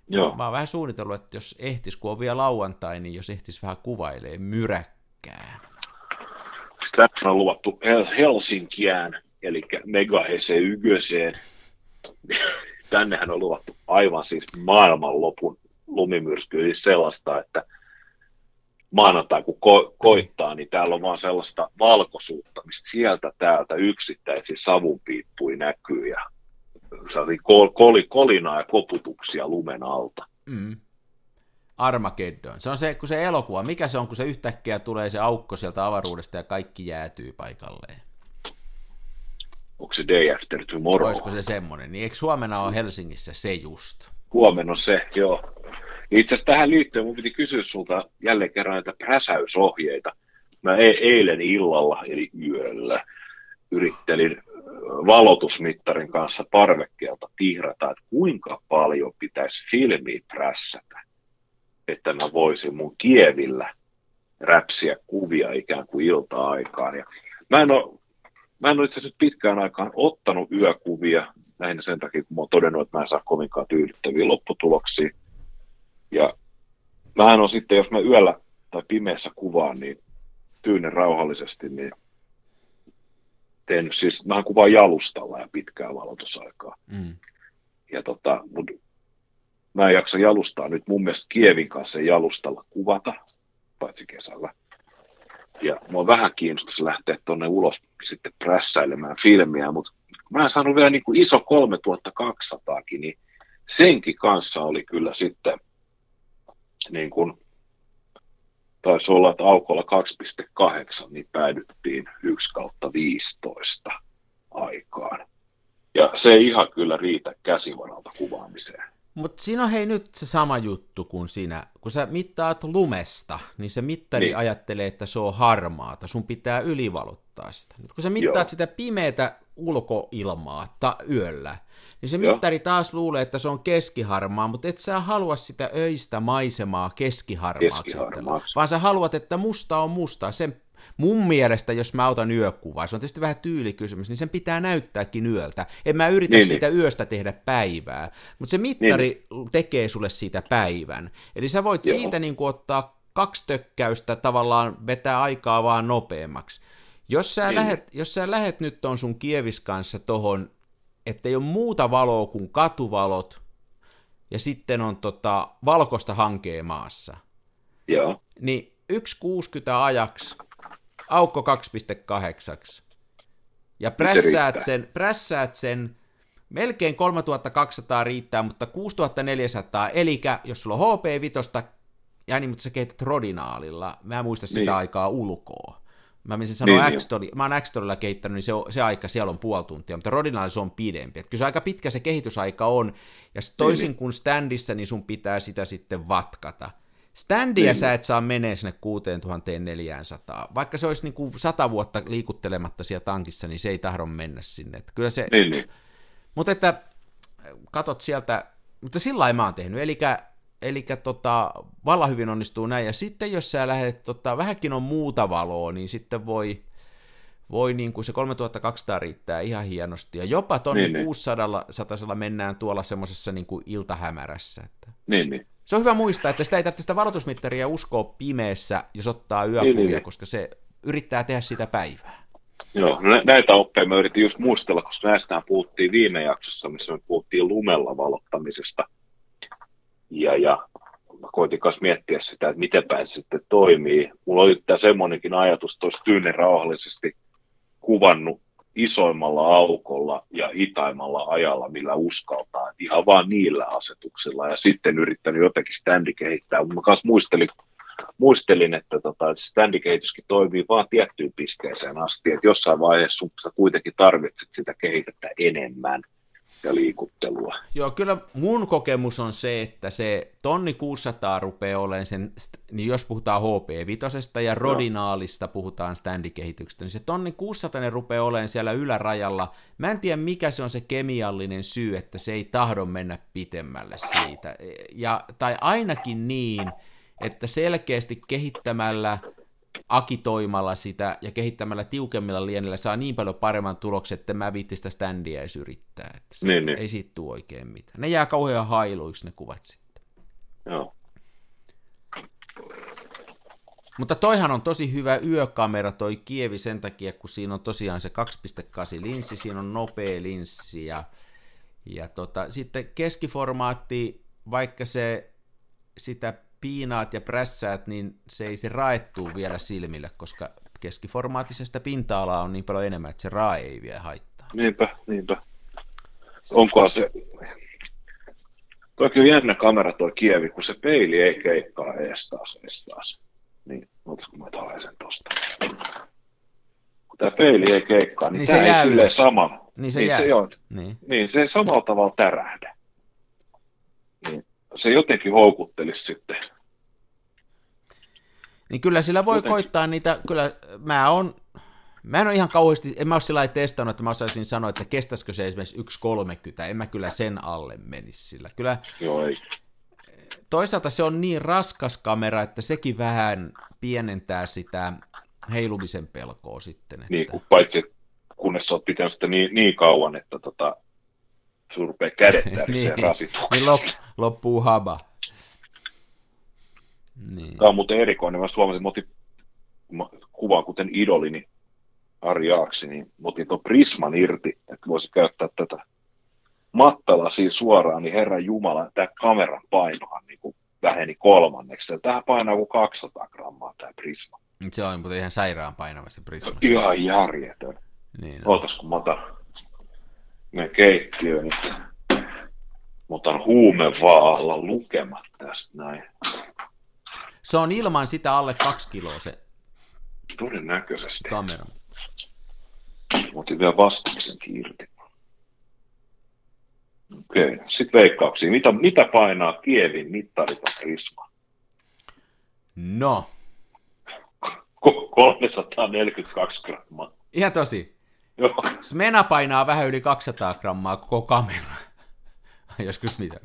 Joo. Mä oon vähän suunnitellut, että jos ehtis, kun on vielä lauantai, niin jos ehtis vähän kuvailee myräkkää. Sitä on luvattu Helsinkiään, eli Megahese Ygöseen. (laughs) Tännehän on luvattu aivan siis maailmanlopun lumimyrsky, siis sellaista, että maanantai kun ko- koittaa, niin täällä on vaan sellaista valkoisuutta, mistä sieltä täältä yksittäisiä savunpiippuja näkyy ja kol- kol- kolinaa ja koputuksia lumen alta. Mm. Armageddon. Se on se, kun se elokuva, mikä se on, kun se yhtäkkiä tulee se aukko sieltä avaruudesta ja kaikki jäätyy paikalleen. Onko se Day After Tomorrow? Olisiko se semmoinen? Niin eikö huomenna ole Helsingissä se just? Huomenna on se, joo. Itse asiassa tähän liittyen mun piti kysyä sulta jälleen kerran näitä präsäysohjeita. Mä e- eilen illalla, eli yöllä, yrittelin valotusmittarin kanssa parvekkeelta tihrata, että kuinka paljon pitäisi filmiä prässätä että mä voisin mun kievillä räpsiä kuvia ikään kuin ilta-aikaan. Ja mä en ole, mä en ole itse asiassa pitkään aikaan ottanut yökuvia, lähinnä sen takia, kun mä oon todennut, että mä en saa kovinkaan tyydyttäviä lopputuloksia. Ja mä on sitten, jos mä yöllä tai pimeässä kuvaan, niin tyynen rauhallisesti, niin teen siis, mä kuvaan jalustalla ja pitkää valotusaikaa. Mm. Ja tota, mun mä en jaksa jalustaa nyt mun mielestä Kievin kanssa jalustalla kuvata, paitsi kesällä. Ja mua vähän kiinnostaisi lähteä tuonne ulos sitten prässäilemään filmiä, mutta mä en saanut vielä niin kuin iso 3200kin, niin senkin kanssa oli kyllä sitten niin kuin, taisi olla, että aukolla 2,8, niin päädyttiin 1 kautta 15 aikaan. Ja se ei ihan kyllä riitä käsivaralta kuvaamiseen. Mutta siinä on hei nyt se sama juttu kuin sinä. Kun sä mittaat lumesta, niin se mittari niin. ajattelee, että se on harmaata. Sun pitää ylivalottaa sitä. Nyt kun sä mittaat Joo. sitä pimeätä ulkoilmaa ta- yöllä, niin se Joo. mittari taas luulee, että se on keskiharmaa, mutta et sä halua sitä öistä maisemaa keskiharmaaksi, keskiharmaaksi. vaan sä haluat, että musta on musta. Sen Mun mielestä, jos mä otan yökuvaa, se on tietysti vähän tyylikysymys, niin sen pitää näyttääkin yöltä. En mä yritä niin, siitä niin. yöstä tehdä päivää, mutta se mittari niin. tekee sulle siitä päivän. Eli sä voit Joo. siitä niin kuin ottaa kaksi tökkäystä tavallaan vetää aikaa vaan nopeammaksi. Jos sä, niin. lähet, jos sä lähet nyt on sun kievis kanssa tohon, että ei ole muuta valoa kuin katuvalot, ja sitten on tota valkoista hankea maassa, Joo. niin 1,60 ajaksi aukko 2,8. Ja prässäät sen, prässäät sen, melkein 3200 riittää, mutta 6400, eli jos sulla on HP5, ja niin, mutta sä kehität Rodinaalilla, mä en muista sitä niin. aikaa ulkoa. Mä menisin sanoa niin, X-Tori, mä oon x kehittänyt, niin se, se aika siellä on puoli tuntia, mutta Rodinaalissa on pidempi. Että kyllä se aika pitkä se kehitysaika on, ja toisin niin, niin. kuin standissa, niin sun pitää sitä sitten vatkata. Standia niin. sä et saa menee sinne 6400. Vaikka se olisi niin kuin 100 vuotta liikuttelematta siellä tankissa, niin se ei tahdo mennä sinne. Että kyllä se... Niin, niin. Mutta että katot sieltä, mutta sillä lailla mä oon tehnyt, eli, eli tota, valla hyvin onnistuu näin, ja sitten jos sä lähdet, tota, vähänkin on muuta valoa, niin sitten voi, voi niin kuin se 3200 riittää ihan hienosti, ja jopa tonni niin, 600 niin. mennään tuolla semmoisessa niin kuin iltahämärässä. Että... Niin, niin. Se on hyvä muistaa, että sitä ei tarvitse sitä varoitusmittaria uskoa pimeässä, jos ottaa yökuvia, niin, niin. koska se yrittää tehdä sitä päivää. Joo, no näitä oppeja mä yritin just muistella, koska näistä puhuttiin viime jaksossa, missä me puhuttiin lumella valottamisesta. Ja, ja mä koitin kanssa miettiä sitä, että miten päin se sitten toimii. Mulla oli tämä semmoinenkin ajatus, että olisi tyynen rauhallisesti kuvannut isoimmalla aukolla ja hitaimmalla ajalla, millä uskaltaa, ihan vaan niillä asetuksilla. Ja sitten yrittänyt jotenkin standi kehittää. Mä kanssa muistelin, muistelin että, tota, standikehityskin toimii vaan tiettyyn pisteeseen asti, että jossain vaiheessa sun kuitenkin tarvitset sitä kehitettä enemmän – ja liikuttelua. Joo, kyllä mun kokemus on se, että se tonni 600 rupeaa olemaan sen, niin jos puhutaan HP5 ja Rodinaalista no. puhutaan standikehityksestä, niin se tonni 600 rupeaa olemaan siellä ylärajalla. Mä en tiedä, mikä se on se kemiallinen syy, että se ei tahdo mennä pitemmälle siitä. Ja, tai ainakin niin, että selkeästi kehittämällä akitoimalla sitä ja kehittämällä tiukemmilla lienillä saa niin paljon paremman tuloksen, että mä viittin sitä standia edes yrittää. Että se niin, niin. Ei siitä tule oikein mitään. Ne jää kauhean hailuiksi ne kuvat sitten. Joo. Mutta toihan on tosi hyvä yökamera toi Kievi sen takia, kun siinä on tosiaan se 2.8 linssi, siinä on nopea linssi ja, ja tota, sitten keskiformaatti, vaikka se sitä piinaat ja prässäät, niin se ei se raettuu vielä silmille, koska keskiformaattisesta pinta-alaa on niin paljon enemmän, että se rae ei vielä haittaa. Niinpä, niinpä. Onkohan se... Toikin on jännä kamera tuo Kievi, kun se peili ei keikkaa ees taas, ees taas. Niin, otatko mä taas sen tosta. Kun tämä peili ei keikkaa, niin, niin tämä se ei sama. Niin se, niin se, on, niin. niin se ei samalla tavalla tärähdä. Niin se jotenkin houkuttelisi sitten. Niin kyllä sillä voi jotenkin. koittaa niitä, kyllä mä on, mä en ole ihan kauheasti, en mä ole sillä testannut, että mä osaisin sanoa, että kestäisikö se esimerkiksi 1.30, en mä kyllä sen alle menisi sillä. Kyllä, Joo, ei. Toisaalta se on niin raskas kamera, että sekin vähän pienentää sitä heilumisen pelkoa sitten. Että... Niin, kun paitsi kunnes sä oot pitänyt sitä niin, niin kauan, että tota, sun rupeaa kädet (laughs) niin, niin lop, loppuu haba. Niin. Tämä on muuten erikoinen. Mä huomasin, että otin kuvaan kuten idolini Ari Aaksi, niin mä otin tuon Prisman irti, että voisi käyttää tätä mattalasia suoraan, niin Herran Jumala, tämä kameran painohan niin kuin väheni kolmanneksi. Tähän painaa kuin 200 grammaa tämä Prisma. Se on mutta ihan sairaan painava se Prisma. Ihan järjetön. Niin, no. Ootas, kun mä otan me keittiöön, niin mä otan huumevaalla lukemat tästä näin. Se on ilman sitä alle kaksi kiloa se Todennäköisesti. kamera. Mä otin vielä vastiksen irti. Okei, okay. sitten veikkauksia. Mitä, mitä painaa Kievin mittariton Prisma? No. 342 grammaa. Ihan tosi. Joo. Smena painaa vähän yli 200 grammaa koko kamera. Joskus mitä.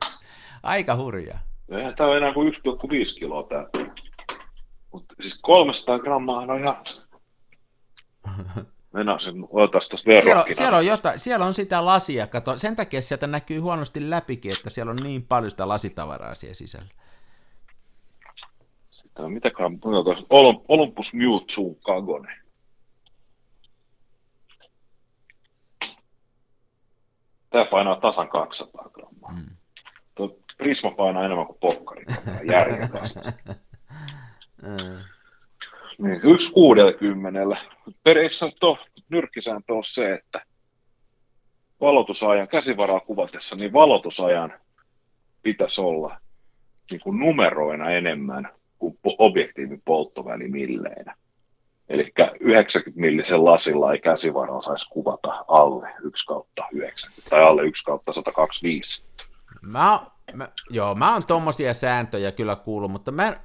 Aika hurjaa. Eihän tämä on enää kuin 1,5 kiloa tämä. Mutta siis 300 grammaa on ihan... (laughs) Mennään sen, otas tuosta siellä, on, siellä, on jotain, siellä on sitä lasia, kato, sen takia sieltä näkyy huonosti läpikin, että siellä on niin paljon sitä lasitavaraa siellä sisällä. Sitten on mitäkään, Olympus Mewtwo Kagone. Tämä painaa tasan 200 grammaa. Mm. Tuo Prisma painaa enemmän kuin pokkari. Järjen kanssa. (laughs) niin, yksi kuudelkymmenellä. Periaatteessa tuo nyrkkisääntö on se, että valotusajan, käsivaraa kuvatessa, niin valotusajan pitäisi olla niin kuin numeroina enemmän kuin objektiivin polttoväli milleinä. Eli 90 millisen lasilla ei käsivaraa saisi kuvata alle 1 kautta 90 tai alle 1 kautta 125. Mä, mä, joo, mä oon tommosia sääntöjä kyllä kuullut, mutta mä,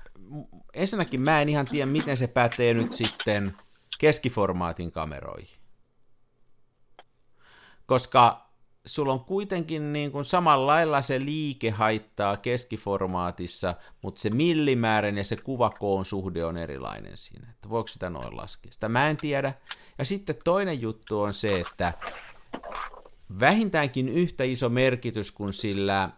ensinnäkin mä en ihan tiedä, miten se pätee nyt sitten keskiformaatin kameroihin. Koska sulla on kuitenkin niin kuin samalla se liike haittaa keskiformaatissa, mutta se millimäärän ja se kuvakoon suhde on erilainen siinä. Että voiko sitä noin laskea? Sitä mä en tiedä. Ja sitten toinen juttu on se, että vähintäänkin yhtä iso merkitys kuin sillä,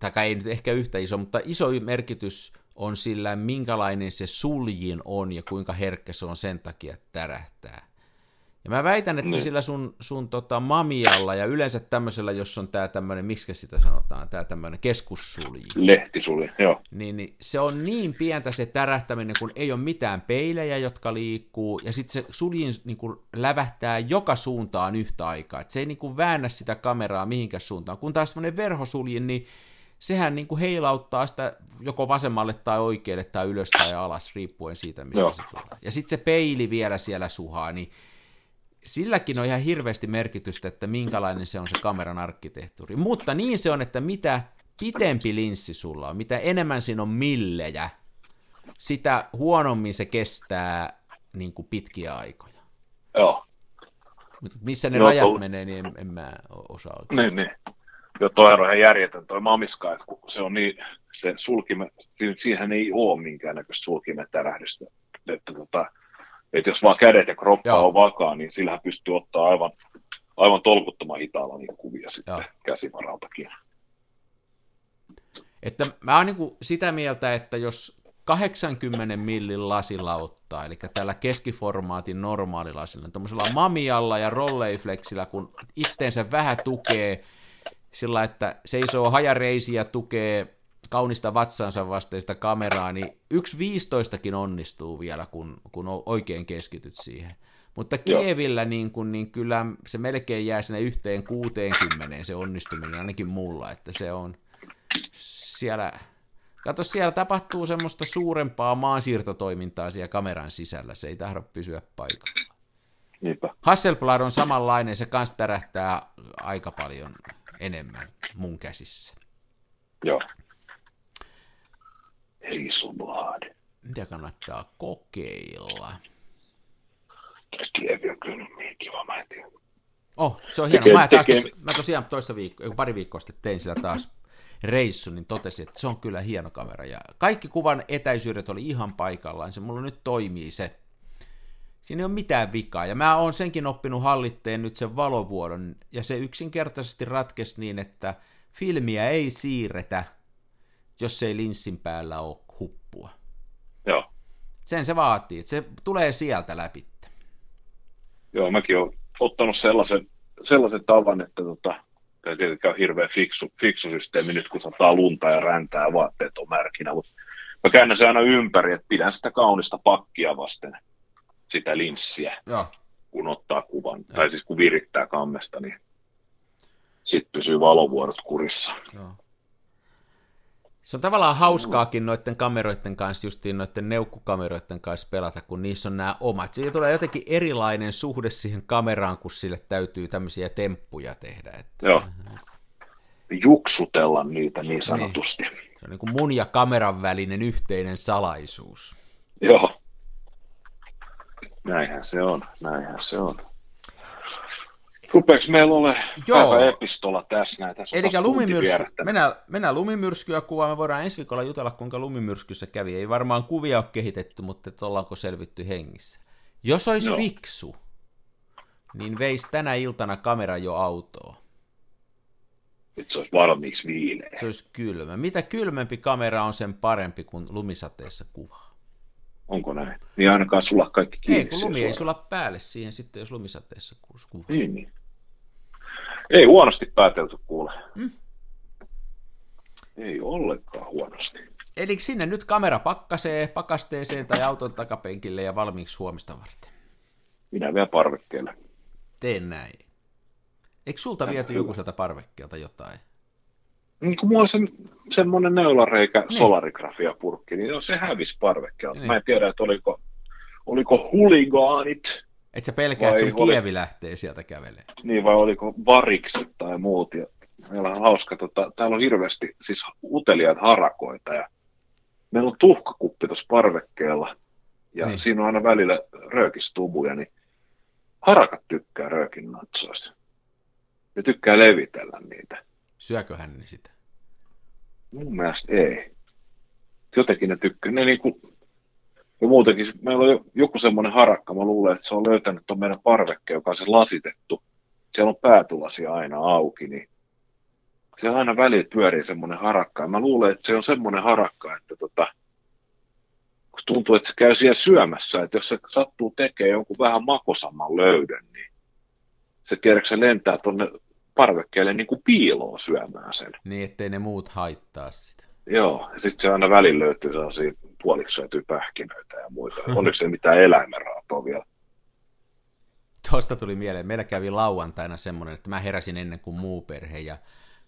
tai ei nyt ehkä yhtä iso, mutta iso merkitys on sillä, minkälainen se suljin on ja kuinka herkkä se on sen takia, että tärähtää. Ja mä väitän, että niin. sillä sun, sun tota, mamialla ja yleensä tämmöisellä, jos on tämä tämmöinen, miksi sitä sanotaan, tämä tämmöinen keskussulji. Lehtisulji, joo. Niin, niin, se on niin pientä se tärähtäminen, kun ei ole mitään peilejä, jotka liikkuu, ja sitten se suljin niin kuin, lävähtää joka suuntaan yhtä aikaa. Et se ei niin kuin, väännä sitä kameraa mihinkään suuntaan. Kun taas semmoinen verhosuljin, niin sehän niin kuin heilauttaa sitä joko vasemmalle tai oikealle tai ylös tai alas, riippuen siitä, mistä Joo. se tulee. Ja sitten se peili vielä siellä suhaa, niin silläkin on ihan hirveästi merkitystä, että minkälainen se on se kameran arkkitehtuuri. Mutta niin se on, että mitä pitempi linssi sulla on, mitä enemmän siinä on millejä, sitä huonommin se kestää niin kuin pitkiä aikoja. Joo. Mutta missä ne Joo, rajat tuli. menee, niin en, en mä osaa oikein. Niin, niin. Joo, toi on ihan järjetön toi mamiska, että kun se on niin, se sulkime, siihen ei ole minkäännäköistä sulkimetärähdystä. Että tota, että jos vaan kädet ja kroppa Joo. on vakaa, niin sillähän pystyy ottaa aivan, aivan tolkuttoman hitaalla niitä kuvia sitten Joo. käsivaraltakin. Että mä oon niin sitä mieltä, että jos 80 millin lasilla ottaa, eli tällä keskiformaatin normaalilasilla, tuommoisella mamialla ja rolleiflexillä, kun itteensä vähän tukee sillä, että seisoo hajareisiä, tukee kaunista vatsansa vasteista kameraa, niin yksi viistoistakin onnistuu vielä, kun, kun oikein keskityt siihen. Mutta Kievillä niin, kun, niin kyllä se melkein jää sinne yhteen 60 se onnistuminen, ainakin mulla, että se on siellä, kato siellä tapahtuu semmoista suurempaa maansiirtotoimintaa siellä kameran sisällä, se ei tahdo pysyä paikalla. Niinpä. Hasselblad on samanlainen, se kans tärähtää aika paljon enemmän mun käsissä. Joo. Hazelblad. Mitä kannattaa kokeilla? On kyllä niin kiva, mä en tiedä. Oh, se on hieno. Mä, taas, mä tosiaan toissa viikko, pari viikkoa sitten tein sillä taas reissu, niin totesin, että se on kyllä hieno kamera. Ja kaikki kuvan etäisyydet oli ihan paikallaan. Se mulla nyt toimii se. Siinä ei ole mitään vikaa. Ja mä oon senkin oppinut hallitteen nyt sen valovuodon. Ja se yksinkertaisesti ratkesi niin, että filmiä ei siirretä jos ei linssin päällä ole huppua. Joo. Sen se vaatii, että se tulee sieltä läpi. Joo, mäkin olen ottanut sellaisen, sellaisen tavan, että tota, tämä tietenkään on hirveän fiksu, fiksu systeemi nyt, kun sataa lunta ja räntää ja vaatteet on märkinä, mutta mä käännän sen aina ympäri, että pidän sitä kaunista pakkia vasten sitä linssiä, Joo. kun ottaa kuvan, Joo. tai siis kun virittää kammesta, niin sitten pysyy valovuorot kurissa. Joo. Se on tavallaan hauskaakin noiden kameroiden kanssa, justiin noiden neukkukameroiden kanssa pelata, kun niissä on nämä omat. Siitä tulee jotenkin erilainen suhde siihen kameraan, kun sille täytyy tämmöisiä temppuja tehdä. Että Joo. juksutella niitä niin sanotusti. Niin. Se on niin kuin mun ja kameran välinen yhteinen salaisuus. Joo. Näinhän se on, näinhän se on. Rupeeko meillä ole päivä epistola tässä näin? Tässä Eli lumimyrsky, mennään, mennään lumimyrskyä kuvaan. Me voidaan ensi viikolla jutella, kuinka lumimyrskyssä kävi. Ei varmaan kuvia ole kehitetty, mutta että ollaanko selvitty hengissä. Jos olisi no. fiksu, niin veisi tänä iltana kamera jo autoa. Nyt se olisi valmiiksi viileä. Se olisi kylmä. Mitä kylmempi kamera on, sen parempi kuin lumisateessa kuvaa. Onko näin? Niin ainakaan sulla kaikki kiinni. Ei, kun lumi ei sulla päälle siihen sitten, jos lumisateessa kuvaa. Niin, niin. Ei huonosti päätelty kuule. Hmm? Ei ollenkaan huonosti. Eli sinne nyt kamera pakkasee, pakasteeseen tai auton takapenkille ja valmiiksi huomista varten. Minä vielä parvekkeelle. Teen näin. Eikö sulta viety joku sieltä parvekkeelta jotain? Niin kuin mulla on se, semmoinen neulareikä niin. solarigrafia-purkki, niin se hävisi parvekkeelta. Niin. Mä en tiedä, että oliko, oliko huligaanit. Et sä pelkää, että sun oli... kievi lähtee sieltä kävelemään. Niin, vai oliko varikset tai muut. Ja meillä on hauska, tota, täällä on hirveästi siis uteliaat harakoita ja meillä on tuhkakuppi tuossa parvekkeella ja niin. siinä on aina välillä röökistubuja, niin harakat tykkää röökin natsoista. Ne tykkää levitellä niitä. Syökö ne sitä? Mun mielestä ei. Jotenkin ne tykkää. Ne niinku, ja muutenkin, meillä on joku semmoinen harakka, mä luulen, että se on löytänyt tuon meidän parvekke, joka on se lasitettu. Siellä on päätulasi aina auki, niin se aina välillä pyörii semmoinen harakka. Ja mä luulen, että se on semmoinen harakka, että tota, kun tuntuu, että se käy siellä syömässä, että jos se sattuu tekemään jonkun vähän makosamman löydön, niin se tiedätkö se lentää tuonne parvekkeelle niin kuin piiloon syömään sen. Niin, ettei ne muut haittaa sitä. Joo, ja sitten se aina välillä löytyy sellaisia puoliksi syötyä pähkinöitä ja muita. (laughs) Oliko se mitään eläimenraatoa vielä? Tuosta tuli mieleen. Meillä kävi lauantaina semmoinen, että mä heräsin ennen kuin muu perhe ja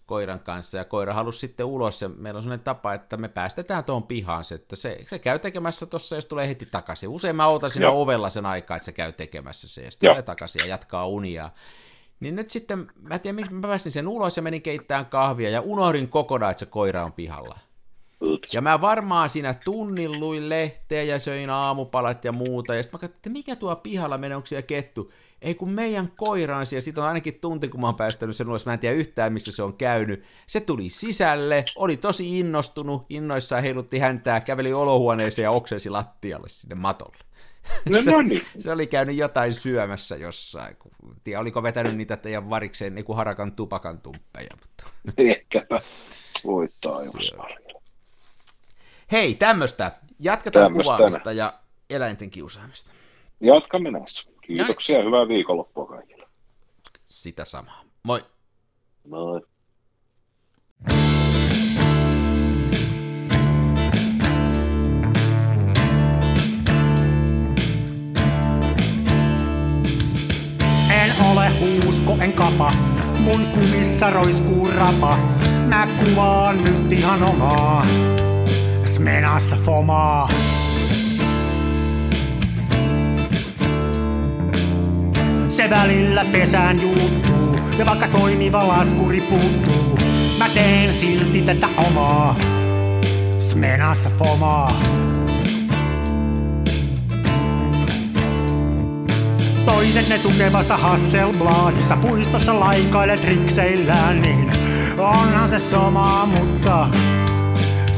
koiran kanssa, ja koira halusi sitten ulos, ja meillä on sellainen tapa, että me päästetään tuon pihaan, se, että se, se käy tekemässä tuossa, ja tulee heti takaisin. Usein mä ootan siinä Joo. ovella sen aikaa, että se käy tekemässä se, ja sitten tulee takaisin ja jatkaa unia. Niin nyt sitten, mä en tiedä, miksi mä pääsin sen ulos ja menin keittämään kahvia, ja unohdin kokonaan, että se koira on pihalla. Ja mä varmaan siinä tunnin luin lehteä ja söin aamupalat ja muuta, ja sitten mä katsoin, että mikä tuo pihalla menee, onko siellä kettu? ei kun meidän koira on siellä, siitä on ainakin tunti, kun mä oon päästänyt sen ulos, mä en tiedä yhtään, missä se on käynyt. Se tuli sisälle, oli tosi innostunut, innoissaan heilutti häntää, käveli olohuoneeseen ja oksensi lattialle sinne matolle. No, (laughs) se, no niin. se oli käynyt jotain syömässä jossain. Kun, tiedä, oliko vetänyt niitä teidän varikseen niin kuin harakan tupakan tumppeja. Mutta... Ehkäpä. Voittaa Hei, tämmöistä. Jatketaan tämmöstä. kuvaamista ja eläinten kiusaamista. Jatkamme näissä. Kiitoksia ja hyvää viikonloppua kaikille. Sitä samaa. Moi. Moi. En ole huusko, en kapa, mun kumissa roiskuu rapa. Mä kuvaan nyt ihan omaa, smenassa fomaa. Se välillä pesään juuttuu, ja vaikka toimiva laskuri puuttuu, mä teen silti tätä omaa, smenassa fomaa. Toiset ne tukevassa Hasselbladissa puistossa laikailet rikseillään, niin onhan se somaa, mutta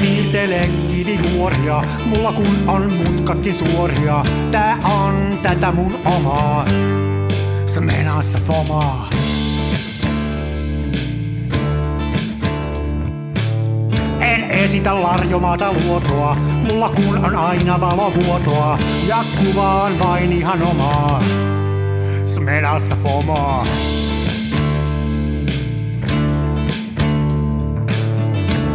Siirtele kivijuoria, mulla kun on mutkatkin suoria. Tää on tätä mun omaa, smenassa fomaa. En esitä larjomaata luotoa, mulla kun on aina valovuotoa. Ja kuvaan vain ihan omaa, smenassa fomaa.